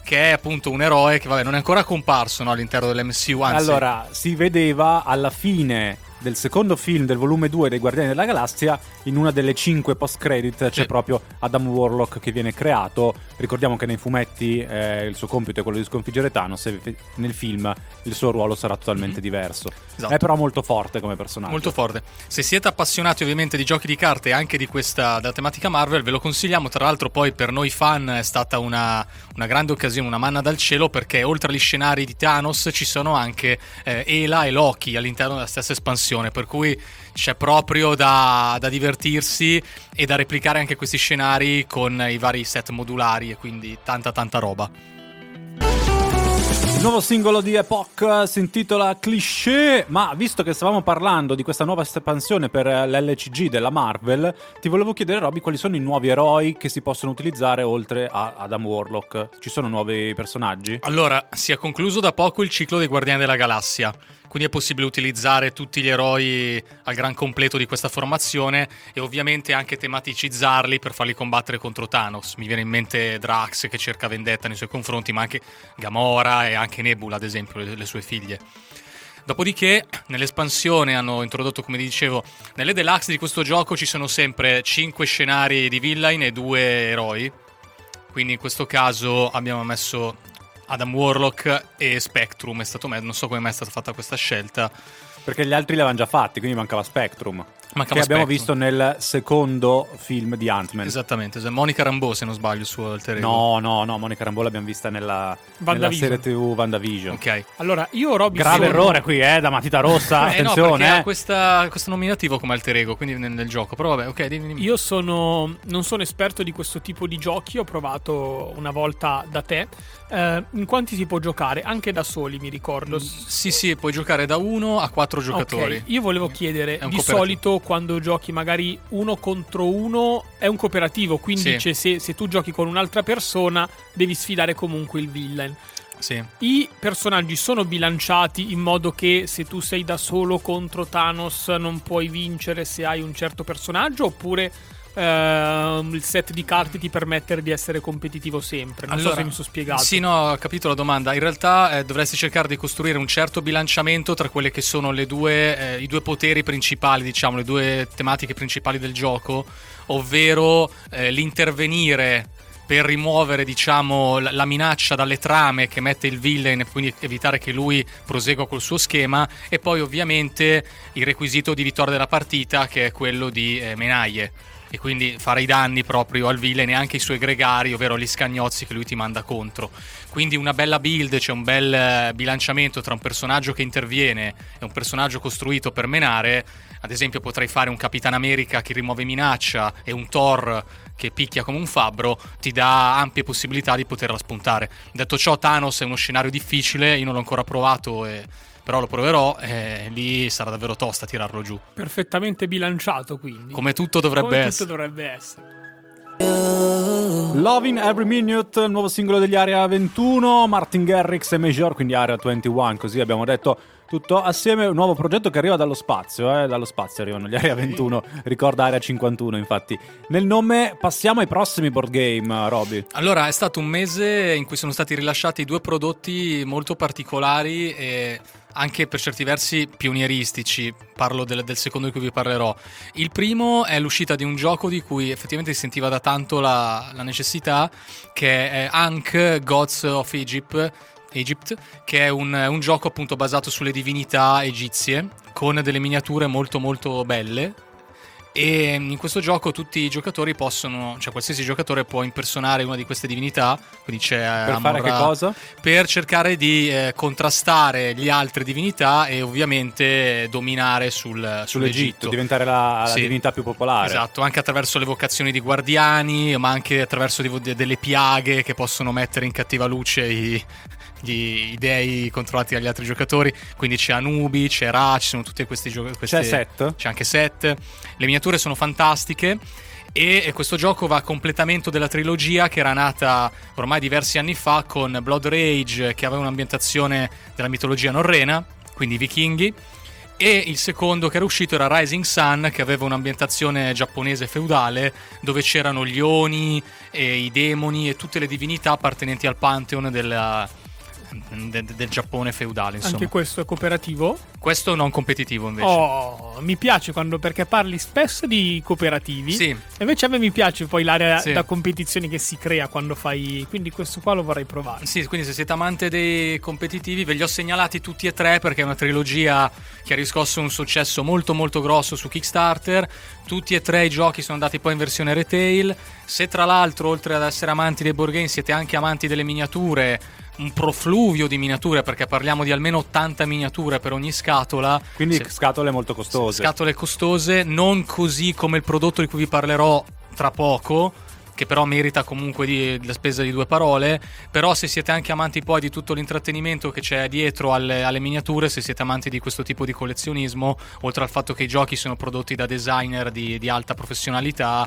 B: che è appunto un eroe che vabbè, non è ancora comparso no, all'interno dell'MCU, anzi.
C: Allora, si vedeva alla fine del secondo film del volume 2 dei Guardiani della Galassia, in una delle cinque post-credit c'è
B: Sì.
C: proprio Adam Warlock che viene creato. Ricordiamo che nei fumetti eh, il suo compito è quello di sconfiggere Thanos e nel film il suo ruolo sarà totalmente diverso.
B: Esatto.
C: È però molto forte come personaggio.
B: molto forte. Se siete appassionati ovviamente di giochi di carte e anche di questa della tematica Marvel, ve lo consigliamo. Tra l'altro, poi per noi fan è stata una, una grande occasione, una manna dal cielo, perché oltre agli scenari di Thanos ci sono anche eh, Ela e Loki all'interno della stessa espansione. Per cui c'è proprio da, da divertirsi e da replicare anche questi scenari con i vari set modulari e quindi tanta tanta roba.
C: Il nuovo singolo di Epoch si intitola Cliché, ma visto che stavamo parlando di questa nuova espansione per eh, l'LCG della Marvel, ti volevo chiedere, Robby, quali sono i nuovi eroi che si possono utilizzare oltre a Adam Warlock? Ci sono nuovi personaggi?
B: Allora, si è concluso da poco il ciclo dei Guardiani della Galassia, quindi è possibile utilizzare tutti gli eroi al gran completo di questa formazione e ovviamente anche tematicizzarli per farli combattere contro Thanos. Mi viene in mente Drax che cerca vendetta nei suoi confronti, ma anche Gamora e anche Nebula, ad esempio, le, le sue figlie. Dopodiché, nell'espansione hanno introdotto, come dicevo, nelle deluxe di questo gioco ci sono sempre 5 scenari di villain e 2 eroi. Quindi in questo caso abbiamo messo Adam Warlock e Spectrum. È stato me- non so come mai è stata fatta questa scelta.
C: Perché gli altri li avevano già fatti, quindi mancava Spectrum.
B: Mancava
C: che abbiamo
B: Spectrum.
C: visto nel secondo film di Ant-Man.
B: Esattamente, es- Monica Rambeau se non sbaglio il suo alter ego.
C: No, no, no, Monica Rambeau l'abbiamo vista nella, nella serie TV WandaVision.
B: Ok.
A: Allora, io Robby
C: Grave
A: sono-
C: errore qui, eh, da matita rossa,
B: Eh no,
C: attenzione.
B: perché ha
C: eh.
B: questa- questo nominativo come alter ego, quindi nel, nel gioco. Però vabbè, ok, dimmi, dimmi.
A: Io sono, non sono esperto di questo tipo di giochi, ho provato una volta da te. Eh, in quanti si può giocare? Anche da soli, mi ricordo.
B: Sì, sì, puoi giocare da uno a quattro giocatori.
A: Ok, Io volevo chiedere, di solito quando giochi magari uno contro uno è un cooperativo, quindi
B: Sì.
A: se, se tu giochi con un'altra persona devi sfidare comunque il villain.
B: Sì.
A: I personaggi sono bilanciati in modo che se tu sei da solo contro Thanos non puoi vincere se hai un certo personaggio oppure ehm, il set di carte ti permette di essere competitivo sempre. Non so se mi sono spiegato.
B: Sì, no, ho capito la domanda. In realtà eh, dovresti cercare di costruire un certo bilanciamento tra quelle che sono le due, eh, i due poteri principali, diciamo, le due tematiche principali del gioco, ovvero eh, l'intervenire per rimuovere, diciamo, la, la minaccia dalle trame che mette il villain e quindi evitare che lui prosegua col suo schema e poi ovviamente il requisito di vittoria della partita che è quello di eh, menaglie e quindi fare i danni proprio al villain e anche ai suoi gregari, ovvero gli scagnozzi che lui ti manda contro. Quindi una bella build, c'è un bel eh, bilanciamento tra un personaggio che interviene e un personaggio costruito per menare. Ad esempio potrei fare un Capitan America che rimuove minaccia e un Thor che picchia come un fabbro, ti dà ampie possibilità di poterla spuntare. Detto ciò, Thanos è uno scenario difficile, io non l'ho ancora provato, e- però lo proverò e lì sarà davvero tosta tirarlo giù.
A: Perfettamente bilanciato quindi.
B: Come tutto dovrebbe
A: Come
B: essere.
A: tutto dovrebbe essere.
C: Loving Every Minute, il nuovo singolo degli Area 21, Martin Garrix e Major, quindi Area 21, così abbiamo detto tutto assieme, un nuovo progetto che arriva dallo spazio, eh? dallo spazio arrivano gli Area 21, ricorda Area 51 infatti. Nel nome passiamo ai prossimi board game, Roby.
B: Allora, è stato un mese in cui sono stati rilasciati due prodotti molto particolari e anche per certi versi pionieristici. Parlo del, del secondo di cui vi parlerò. Il primo è l'uscita di un gioco di cui effettivamente si sentiva da tanto la, la necessità, che è Ankh Gods of Egypt. Egypt, che è un, un gioco appunto basato sulle divinità egizie, con delle miniature molto molto belle, e in questo gioco tutti i giocatori possono, cioè qualsiasi giocatore può impersonare una di queste divinità, quindi c'è
C: Per
B: Amon
C: fare che cosa?
B: Per cercare di eh, contrastare le altre divinità e ovviamente eh, dominare sul,
C: Sull'Egitto,
B: sull'Egitto.
C: diventare la, la
B: Sì.
C: divinità più popolare.
B: Esatto, anche attraverso l'evocazione di guardiani, ma anche attraverso di- de- delle piaghe che possono mettere in cattiva luce i, gli, i dei controllati dagli altri giocatori. Quindi c'è Anubi, c'è Ra, ci sono tutti questi giocatori.
C: C'è Set?
B: C'è anche Set. Le miniature sono fantastiche. E questo gioco va a completamento della trilogia che era nata ormai diversi anni fa con Blood Rage, che aveva un'ambientazione della mitologia norrena, quindi i vichinghi. E il secondo che era uscito era Rising Sun, che aveva un'ambientazione giapponese feudale, dove c'erano gli oni, e i demoni e tutte le divinità appartenenti al pantheon della- de- de- del Giappone feudale. Insomma.
A: Anche questo è cooperativo.
B: Questo non competitivo invece.
A: Oh, mi piace quando perché parli spesso di cooperativi.
B: Sì.
A: E invece a me mi piace poi l'area
B: Sì.
A: da competizioni che si crea quando fai. Quindi questo qua lo vorrei provare.
B: Sì, quindi se siete amante dei competitivi ve li ho segnalati tutti e tre perché è una trilogia che ha riscosso un successo molto molto grosso su Kickstarter. Tutti e tre i giochi sono andati poi in versione retail. Se tra l'altro, oltre ad essere amanti dei board game, siete anche amanti delle miniature, un profluvio di miniature perché parliamo di almeno 80 miniature per ogni scatola.
C: Quindi
B: Se-
C: scatole molto costose.
B: Scatole costose, non così come il prodotto di cui vi parlerò tra poco, che però merita comunque di- la spesa di due parole. Però se siete anche amanti poi di tutto l'intrattenimento che c'è dietro alle, alle miniature, se siete amanti di questo tipo di collezionismo, oltre al fatto che i giochi sono prodotti da designer di, di alta professionalità,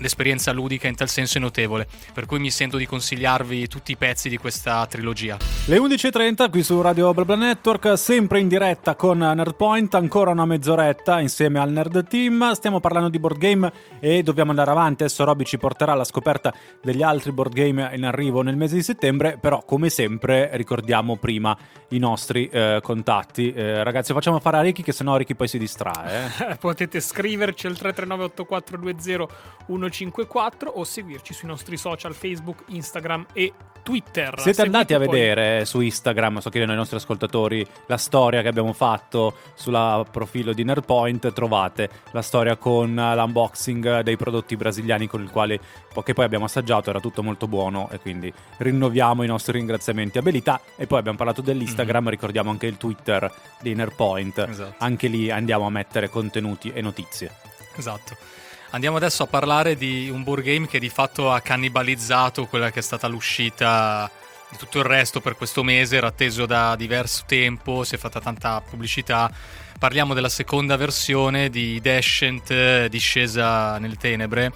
B: l'esperienza ludica in tal senso è notevole. Per cui mi sento di consigliarvi tutti i pezzi di questa trilogia.
C: Le 11.30 qui su Radio BlaBla Network, sempre in diretta con Nerdpoint, ancora una mezz'oretta insieme al Nerd Team. Stiamo parlando di board game e dobbiamo andare avanti. Adesso Robby ci porterà alla scoperta degli altri board game in arrivo nel mese di settembre, però come sempre ricordiamo prima i nostri eh, contatti. Eh, ragazzi, facciamo fare a Ricky che sennò Ricky poi si distrae. eh.
A: Potete scriverci al 339 8420 154 o seguirci sui nostri social Facebook, Instagram e Twitter.
C: Siete andati a
A: poi.
C: vedere su Instagram, so che ai nostri ascoltatori, la storia che abbiamo fatto sul profilo di Nerdpoint, trovate la storia con l'unboxing dei prodotti brasiliani con il quale che poi abbiamo assaggiato, era tutto molto buono e quindi rinnoviamo i nostri ringraziamenti a Belità e poi abbiamo parlato dell'Instagram, mm-hmm. ricordiamo anche il Twitter di Nerdpoint, esatto. anche lì andiamo a mettere contenuti e notizie.
B: Esatto. Andiamo adesso a parlare di un board game che di fatto ha cannibalizzato quella che è stata l'uscita di tutto il resto per questo mese, era atteso da diverso tempo, si è fatta tanta pubblicità. Parliamo della seconda versione di Descent, Discesa nelle Tenebre,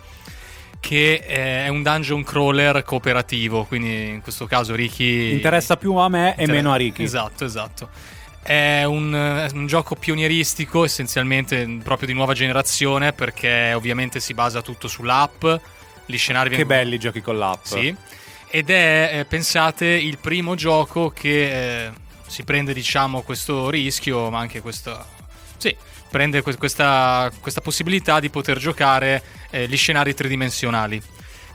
B: che è un dungeon crawler cooperativo, quindi in questo caso Ricky...
C: Interessa più a me e meno a Ricky.
B: Esatto, esatto. È un, un, gioco pionieristico, essenzialmente proprio di nuova generazione, perché ovviamente si basa tutto sull'app. Gli scenari
C: Che belli i giochi con l'app.
B: Sì. Ed è, eh, pensate, il primo gioco che eh, si prende, diciamo, questo rischio, ma anche questo. Sì, prende questa, questa possibilità di poter giocare eh, gli scenari tridimensionali.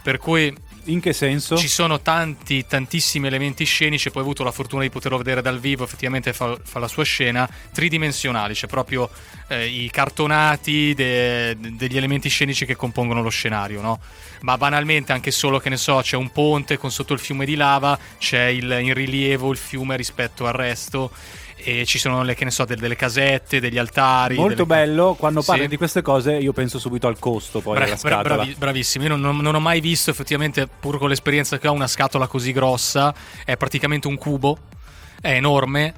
B: Per cui
C: in che senso?
B: Ci sono tanti, tantissimi elementi scenici. Poi ho avuto la fortuna di poterlo vedere dal vivo. Effettivamente fa, fa la sua scena tridimensionali. C'è proprio eh, i cartonati de, degli elementi scenici che compongono lo scenario, no? Ma banalmente, anche solo che ne so, c'è un ponte con sotto il fiume di lava, c'è il, in rilievo il fiume rispetto al resto e ci sono le, so, delle casette, degli altari.
C: Molto
B: delle...
C: bello, quando parli sì. di queste cose io penso subito al costo poi Bra- bra- bravi-
B: bravissimo, io non, non, ho mai visto effettivamente, pur con l'esperienza che ho, una scatola così grossa, è praticamente un cubo, è enorme,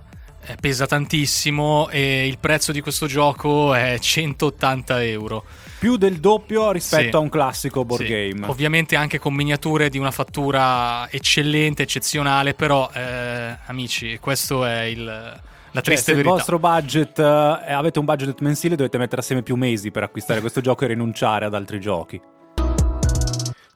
B: pesa tantissimo e il prezzo di questo gioco è 180 euro.
C: Più del doppio rispetto sì. a un classico board sì. game.
B: Ovviamente anche con miniature di una fattura eccellente, eccezionale, però eh, amici, questo è il la triste
C: cioè, se
B: verità.
C: il vostro budget eh, avete un budget mensile dovete mettere assieme più mesi per acquistare questo gioco e rinunciare ad altri giochi.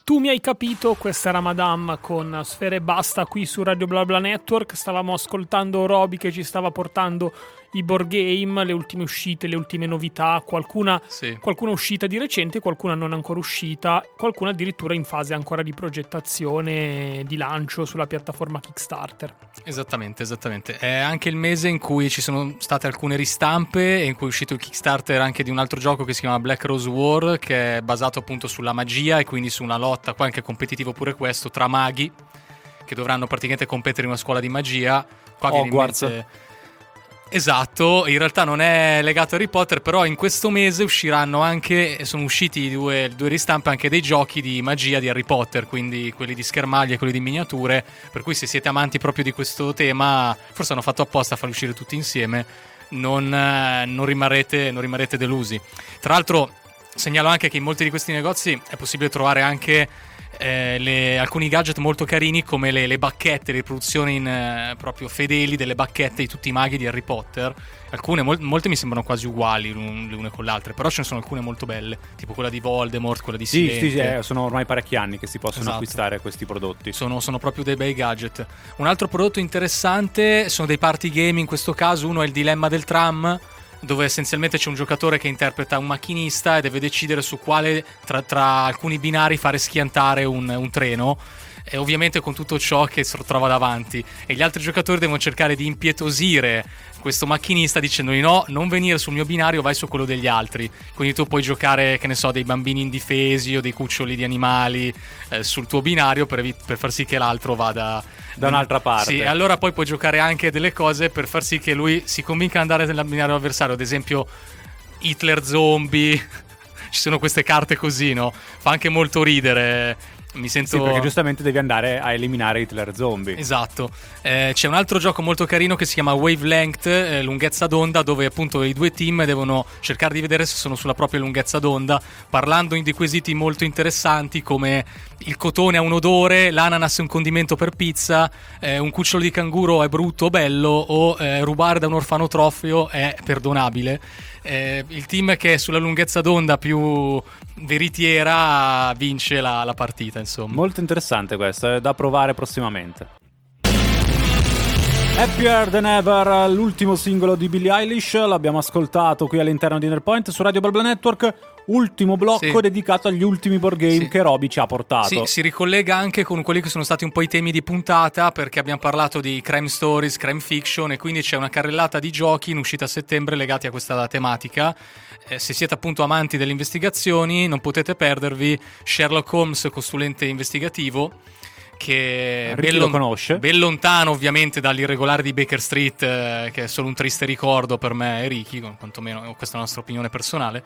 A: Tu mi hai capito, questa era Madame con Sfere Basta qui su Radio BlaBla Network. Stavamo ascoltando Roby che ci stava portando i board game, le ultime uscite, le ultime novità, qualcuna, sì. qualcuna uscita di recente, qualcuna non ancora uscita, qualcuna addirittura in fase ancora di progettazione, di lancio sulla piattaforma Kickstarter.
B: Esattamente, esattamente. È anche il mese in cui ci sono state alcune ristampe e in cui è uscito il Kickstarter anche di un altro gioco che si chiama Black Rose War, che è basato appunto sulla magia e quindi su una lotta, qua anche competitivo pure questo, tra maghi che dovranno praticamente competere in una scuola di magia. Qua
C: Hogwarts.
B: Viene in mente Esatto, in realtà non è legato a Harry Potter, però in questo mese usciranno anche, sono usciti due, due ristampe anche dei giochi di magia di Harry Potter, quindi quelli di schermaglie e quelli di miniature, per cui se siete amanti proprio di questo tema, forse hanno fatto apposta a farli uscire tutti insieme, non, non, rimarrete, non rimarrete delusi. Tra l'altro segnalo anche che in molti di questi negozi è possibile trovare anche eh, le, alcuni gadget molto carini come le, le bacchette, le riproduzioni in, eh, proprio fedeli delle bacchette di tutti i maghi di Harry Potter. Alcune, mol, molte mi sembrano quasi uguali le une con le altre, però ce ne sono alcune molto belle, tipo quella di Voldemort, quella di Silente.
C: Sì, sì, eh, sono ormai parecchi anni che si possono esatto. acquistare questi prodotti.
B: Sono, sono, proprio dei bei gadget. Un altro prodotto interessante sono dei party game, in questo caso uno è il dilemma del tram dove essenzialmente c'è un giocatore che interpreta un macchinista e deve decidere su quale tra, tra alcuni binari fare schiantare un, un treno e ovviamente con tutto ciò che si trova davanti e gli altri giocatori devono cercare di impietosire questo macchinista dicendogli no, non venire sul mio binario, vai su quello degli altri. Quindi tu puoi giocare, che ne so, dei bambini indifesi o dei cuccioli di animali eh, sul tuo binario per, evi- per, far sì che l'altro vada
C: da un'altra parte.
B: Sì, e allora poi puoi giocare anche delle cose per far sì che lui si convinca ad andare nel binario avversario, ad esempio Hitler zombie. Ci sono queste carte così, no? Fa anche molto ridere mi sento...
C: Sì, perché giustamente devi andare a eliminare Hitler zombie.
B: Esatto. Eh, c'è un altro gioco molto carino che si chiama Wavelength, eh, lunghezza d'onda, dove appunto i due team devono cercare di vedere se sono sulla propria lunghezza d'onda, parlando di quesiti molto interessanti come il cotone ha un odore, l'ananas è un condimento per pizza, eh, un cucciolo di canguro è brutto o bello, o eh, rubare da un orfanotrofio è perdonabile eh, il team che è sulla lunghezza d'onda più veritiera vince la, la partita, insomma.
C: Molto interessante questo, è da provare prossimamente. Happier Than Ever, l'ultimo singolo di Billie Eilish, l'abbiamo ascoltato qui all'interno di Inner Point su Radio Barbla Network. Ultimo blocco
B: Sì.
C: dedicato agli ultimi board game
B: Sì.
C: che Roby ci ha portato.
B: Sì, si ricollega anche con quelli che sono stati un po' i temi di puntata perché abbiamo parlato di crime stories, crime fiction e quindi c'è una carrellata di giochi in uscita a settembre legati a questa tematica. Eh, se siete appunto amanti delle investigazioni non potete perdervi Sherlock Holmes, consulente investigativo che
C: Ricky
B: ben,
C: lo conosce.
B: ben lontano ovviamente dall'irregolare di Baker Street eh, che è solo un triste ricordo per me e Ricky, quantomeno questa è la nostra opinione personale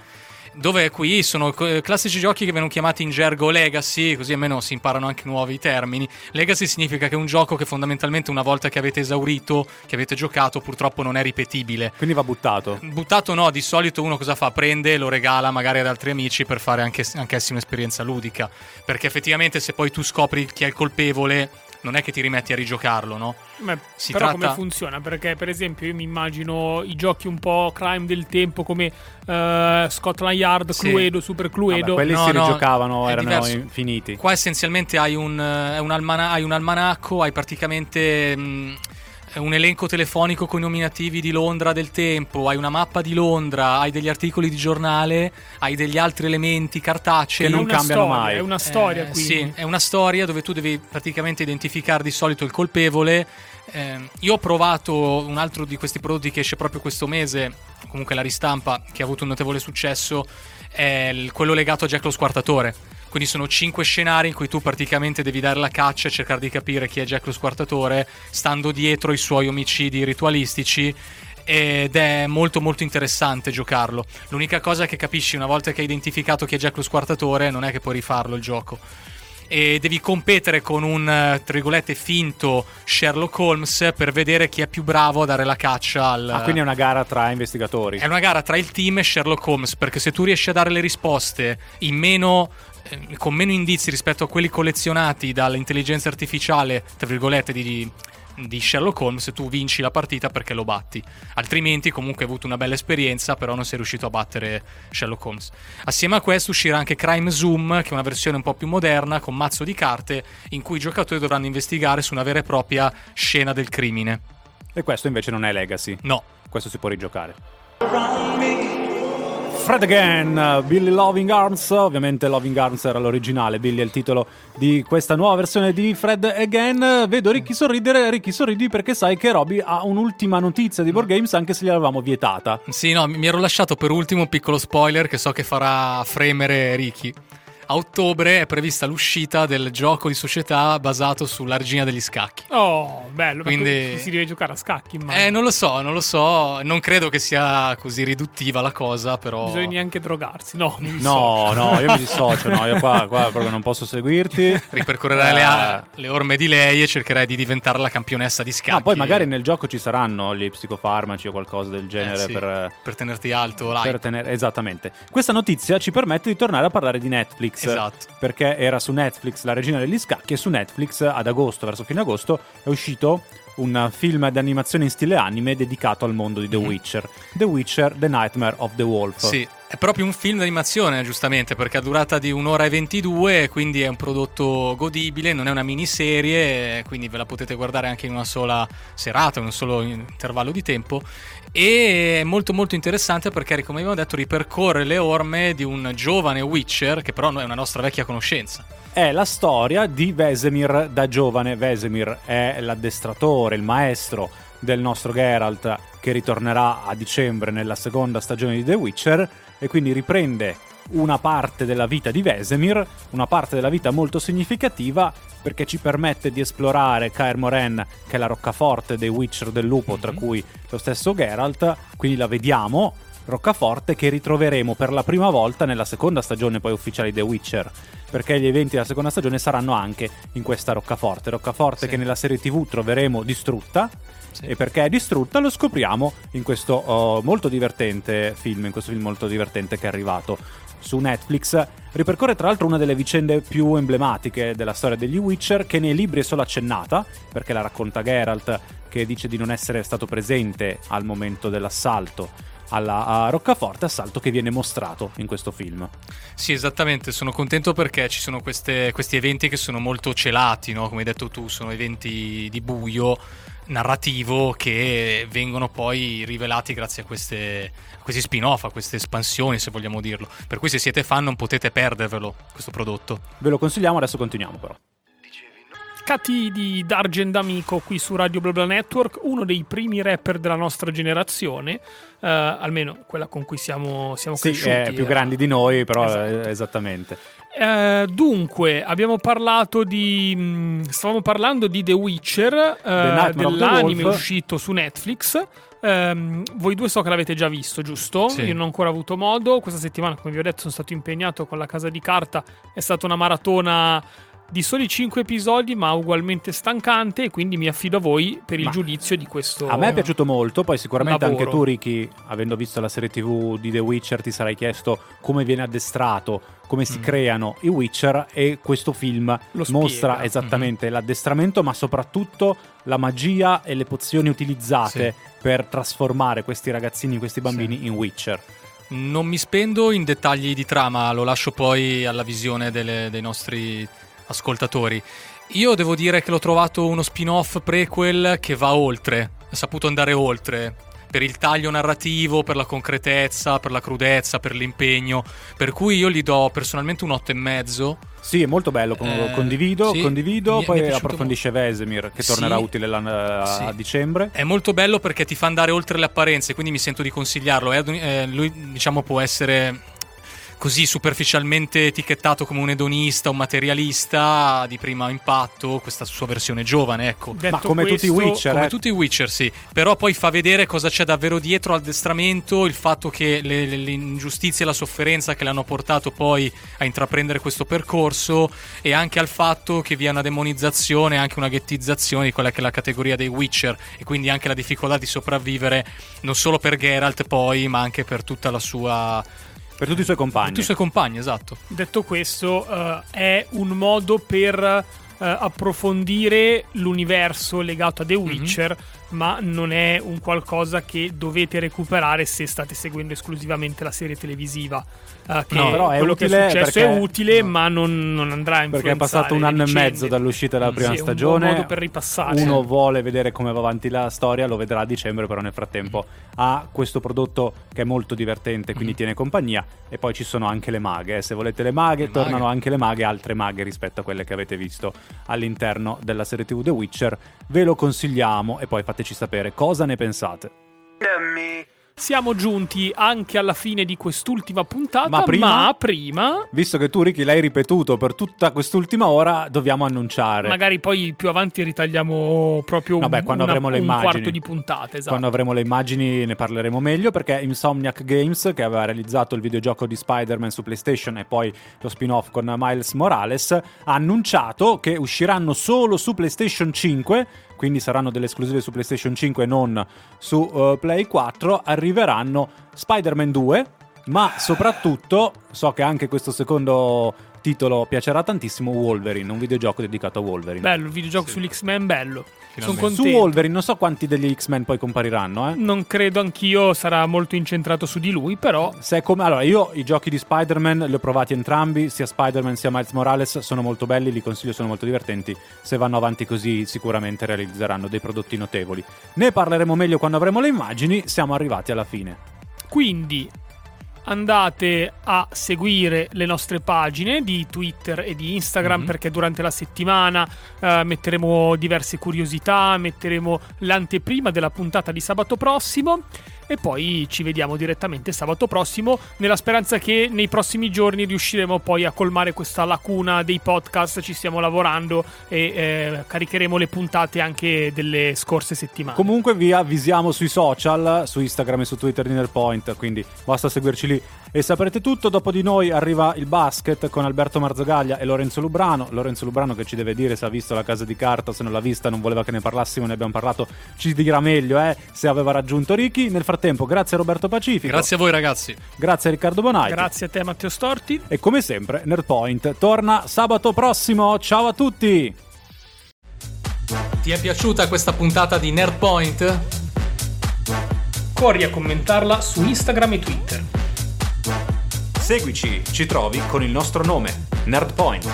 B: dove qui sono co- classici giochi che vengono chiamati in gergo legacy, così almeno si imparano anche nuovi termini. Legacy significa che è un gioco che fondamentalmente una volta che avete esaurito, che avete giocato, purtroppo non è ripetibile.
C: Quindi va buttato.
B: Buttato no, di solito uno cosa fa? Prende e lo regala magari ad altri amici per fare anche, anch'essi un'esperienza ludica. Perché effettivamente se poi tu scopri chi è il colpevole, non è che ti rimetti a rigiocarlo, no?
A: Ma
B: Si
A: però
B: tratta-
A: come funziona? Perché per esempio io mi immagino i giochi un po' crime del tempo come eh, Scotland Yard,
B: Sì.
A: Cluedo, Super Cluedo.
C: Vabbè, quelli
B: No,
C: si
B: no,
C: rigiocavano, erano
B: diverso.
C: infiniti.
B: Qua essenzialmente hai un, eh, un almana- hai un almanacco, hai praticamente mh, un elenco telefonico con i nominativi di Londra del tempo, hai una mappa di Londra, hai degli articoli di giornale, hai degli altri elementi cartacei.
C: Che non cambiano
A: storia,
C: mai.
A: È una storia
B: Eh,
A: quindi.
B: Sì, è una storia dove tu devi praticamente identificare di solito il colpevole. Eh, io ho provato un altro di questi prodotti che esce proprio questo mese, comunque la ristampa, che ha avuto un notevole successo, è quello legato a Jack lo Squartatore. Quindi sono cinque scenari in cui tu praticamente devi dare la caccia e cercare di capire chi è Jack lo Squartatore, stando dietro i suoi omicidi ritualistici. Ed è molto molto interessante giocarlo. L'unica cosa che capisci una volta che hai identificato chi è Jack lo Squartatore non è che puoi rifarlo il gioco e devi competere con un eh, tra virgolette finto Sherlock Holmes per vedere chi è più bravo a dare la caccia al
C: Ah, quindi è una gara tra investigatori.
B: è una gara tra il team e Sherlock Holmes perché se tu riesci a dare le risposte in meno eh, con meno indizi rispetto a quelli collezionati dall'intelligenza artificiale tra virgolette di, di Sherlock Holmes tu vinci la partita perché lo batti. Altrimenti comunque hai avuto una bella esperienza però non sei riuscito a battere Sherlock Holmes. Assieme a questo uscirà anche Crime Zoom che è una versione un po' più moderna con mazzo di carte in cui i giocatori dovranno investigare su una vera e propria scena del crimine.
C: E questo invece non è Legacy.
B: no.
C: Questo si può rigiocare. Fred Again, Billy Loving Arms, ovviamente Loving Arms era l'originale, Billy è il titolo di questa nuova versione di Fred Again. Vedo Ricky sorridere, Ricky sorridi perché sai che Roby ha un'ultima notizia di Board Games anche se gliel'avevamo vietata.
B: Sì, no, mi ero lasciato per ultimo un piccolo spoiler che so che farà fremere Ricky. A ottobre è prevista l'uscita del gioco di società basato sulla regina degli scacchi.
A: Oh, bello.
B: Quindi-.
A: Si deve giocare a scacchi, immagino.
B: Eh, non lo so, non lo so. Non credo che sia così riduttiva la cosa, però.
A: Bisogna neanche drogarsi. No.
C: No, no, io mi dissocio, no, io qua, qua proprio non posso seguirti.
B: Ripercorrerai le,
C: Eh.
B: a- le orme di lei e cercherai di diventare la campionessa di scacchi.
C: Ah, poi magari nel gioco ci saranno gli psicofarmaci o qualcosa del
B: Eh,
C: genere
B: sì,
C: per...
B: per tenerti alto.
C: per tenere- esattamente. Questa notizia ci permette di tornare a parlare di Netflix.
B: Esatto.
C: Perché era su Netflix La regina degli scacchi e su Netflix ad agosto, verso fine agosto, è uscito un film d'animazione in stile anime dedicato al mondo di The Witcher. The Witcher, The Nightmare of the Wolf.
B: Mhm. Sì, è proprio un film d'animazione, giustamente, perché ha durata di un'ora e 22, quindi è un prodotto godibile, non è una miniserie, quindi ve la potete guardare anche in una sola serata, in un solo intervallo di tempo. E è molto molto interessante perché, come abbiamo detto, ripercorre le orme di un giovane Witcher, che però è una nostra vecchia conoscenza.
C: È la storia di Vesemir da giovane. Vesemir è l'addestratore, il maestro del nostro Geralt che ritornerà a dicembre nella seconda stagione di The Witcher e quindi riprende una parte della vita di Vesemir, una parte della vita molto significativa perché ci permette di esplorare Kaer Moren, che è la roccaforte dei Witcher del lupo, tra cui lo stesso Geralt, quindi la vediamo, roccaforte che ritroveremo per la prima volta nella seconda stagione poi ufficiale di The Witcher, perché gli eventi della seconda stagione saranno anche in questa roccaforte, roccaforte
B: Sì.
C: che nella serie TV troveremo distrutta.
B: Sì.
C: E perché è distrutta lo scopriamo in questo oh, molto divertente film, in questo film molto divertente che è arrivato su Netflix. Ripercorre tra l'altro una delle vicende più emblematiche della storia degli Witcher, che nei libri è solo accennata, perché la racconta Geralt, che dice di non essere stato presente al momento dell'assalto alla Roccaforte, assalto che viene mostrato in questo film.
B: Sì, esattamente, sono contento perché ci sono queste- questi eventi che sono molto celati, no? come hai detto tu, sono eventi di buio narrativo che vengono poi rivelati grazie a, queste, a questi spin-off, a queste espansioni, se vogliamo dirlo. Per cui se siete fan non potete perdervelo questo prodotto.
C: Ve lo consigliamo, adesso continuiamo però.
A: Cati di Dargen D'Amico qui su Radio BlaBla Network, uno dei primi rapper della nostra generazione, eh, almeno quella con cui siamo, siamo
C: Sì,
A: cresciuti.
C: è più
A: eh.
C: grandi di noi, però
A: Esatto.
C: eh, esattamente.
A: Eh, dunque, abbiamo parlato di. mh, stavamo parlando di The Witcher, eh, dell'anime uscito su Netflix. Ehm, voi due so che l'avete già visto, giusto?
B: Sì.
A: Io non ho ancora avuto modo. Questa settimana, come vi ho detto, sono stato impegnato con la casa di carta. È stata una maratona di soli 5 episodi, ma ugualmente stancante. E quindi mi affido a voi per il
C: Ma
A: giudizio di questo.
C: A me è piaciuto molto, poi sicuramente
A: lavoro.
C: anche tu, Ricky, avendo visto la serie TV di The Witcher, ti sarai chiesto come viene addestrato, come si
B: Mm.
C: creano i Witcher e questo film
A: Lo spiega.
C: mostra esattamente l'addestramento, ma soprattutto la magia e le pozioni utilizzate per trasformare questi ragazzini, questi bambini in Witcher.
B: Non mi spendo in dettagli di trama, lo lascio poi alla visione delle- dei nostri ascoltatori. Io devo dire che l'ho trovato uno spin-off prequel che va oltre, ha saputo andare oltre. Per il taglio narrativo, per la concretezza, per la crudezza, per l'impegno. Per cui io gli do personalmente un 8,5.
C: Sì, è molto bello,
B: Eh,
C: condivido,
B: sì,
C: condivido,
B: mi
C: poi
B: mi
C: approfondisce Vesemir, che tornerà
B: Sì.
C: utile l'anno- a
B: Sì.
C: dicembre.
B: È molto bello perché ti fa andare oltre le apparenze, quindi mi sento di consigliarlo. Eh, lui, diciamo, può essere così superficialmente etichettato come un edonista, un materialista di primo impatto, questa sua versione giovane, ecco.
A: Detto
C: Ma come tutti i
A: questo,
C: Witcher,
B: Come
C: eh.
B: tutti i Witcher, sì. Però poi fa vedere cosa c'è davvero dietro l'addestramento, il fatto che le, le- le ingiustizie e la sofferenza che l'hanno portato poi a intraprendere questo percorso e anche al fatto che vi è una demonizzazione, anche una ghettizzazione di quella che è la categoria dei Witcher e quindi anche la difficoltà di sopravvivere non solo per Geralt poi, ma anche per tutta la sua...
C: Per tutti i suoi compagni.
B: tutti i suoi compagni, esatto.
A: Detto questo, eh, è un modo per eh, approfondire l'universo legato a
C: Mhm.
A: The Witcher, ma non è un qualcosa che dovete recuperare se state seguendo esclusivamente la serie televisiva. Eh, che
B: No,
C: però è
A: quello che
C: utile
A: è successo
C: perché-
A: è utile, ma non, non andrà a
C: Perché è passato un anno e mezzo dall'uscita della prima
A: sì, è un
C: stagione.
A: buon modo per ripassare.
C: Uno vuole vedere come va avanti la storia, lo vedrà a dicembre, però nel frattempo ha questo prodotto che è molto divertente, quindi
B: Mm.
C: tiene compagnia. E poi ci sono anche le maghe. eh. Se volete le maghe,
B: Le
C: tornano
B: maghe.
C: anche le maghe, altre maghe rispetto a quelle che avete visto all'interno della serie TV The Witcher. Ve lo consigliamo e poi fateci sapere cosa ne pensate.
A: Siamo giunti anche alla fine di quest'ultima puntata,
C: Ma prima-
A: ma prima
C: Visto che tu, Ricky, l'hai ripetuto per tutta quest'ultima ora, dobbiamo annunciare.
A: Magari poi più avanti ritagliamo proprio un,
C: Vabbè, quando
A: una-
C: avremo le
A: un
C: immagini.
A: quarto di puntata. Esatto.
C: Quando avremo le immagini ne parleremo meglio perché Insomniac Games, che aveva realizzato il videogioco di Spider-Man su PlayStation e poi lo spin-off con Miles Morales, ha annunciato che usciranno solo su PlayStation 5, quindi saranno delle esclusive su PlayStation 5 e non su eh, Play 4, arriveranno Spider-Man 2, ma soprattutto so che anche questo secondo titolo piacerà tantissimo Wolverine, un videogioco dedicato a Wolverine.
A: Bello, il videogioco
B: Sì.
A: sull'X-Men, bello. Sono
B: Finalmente.
C: su
A: contento.
C: Wolverine non so quanti degli X-Men poi compariranno, eh.
A: Non credo anch'io sarà molto incentrato su di lui, però
C: Se è come- allora, io i giochi di Spider-Man li ho provati entrambi, sia Spider-Man sia Miles Morales, sono molto belli, li consiglio, sono molto divertenti. Se vanno avanti così, sicuramente realizzeranno dei prodotti notevoli. Ne parleremo meglio quando avremo le immagini. Siamo arrivati alla fine.
A: quindi andate a seguire le nostre pagine di Twitter e di Instagram
B: Mhm.
A: perché durante la settimana eh, metteremo diverse curiosità, metteremo l'anteprima della puntata di sabato prossimo e poi ci vediamo direttamente sabato prossimo nella speranza che nei prossimi giorni riusciremo poi a colmare questa lacuna dei podcast, ci stiamo lavorando e eh, caricheremo le puntate anche delle scorse settimane.
C: Comunque vi avvisiamo sui social, su Instagram e su Twitter di Nerpoint, quindi basta seguirci lì e saprete tutto. Dopo di noi arriva il basket con Alberto Marzagaglia e Lorenzo Lubrano. Lorenzo Lubrano che ci deve dire se ha visto la casa di carta, se non l'ha vista, non voleva che ne parlassimo, ne abbiamo parlato, ci dirà meglio eh, se aveva raggiunto Ricky. Nel frattempo, grazie a Roberto Pacifico,
B: Grazie a voi ragazzi.
C: grazie a Riccardo Bonai.
A: Grazie a te Matteo Storti.
C: E come sempre, Nerdpoint torna sabato prossimo. Ciao a tutti!
B: Ti è piaciuta questa puntata di Nerdpoint?
A: Corri a commentarla su Instagram e Twitter.
C: Seguici, ci trovi con il nostro nome, Nerdpoint.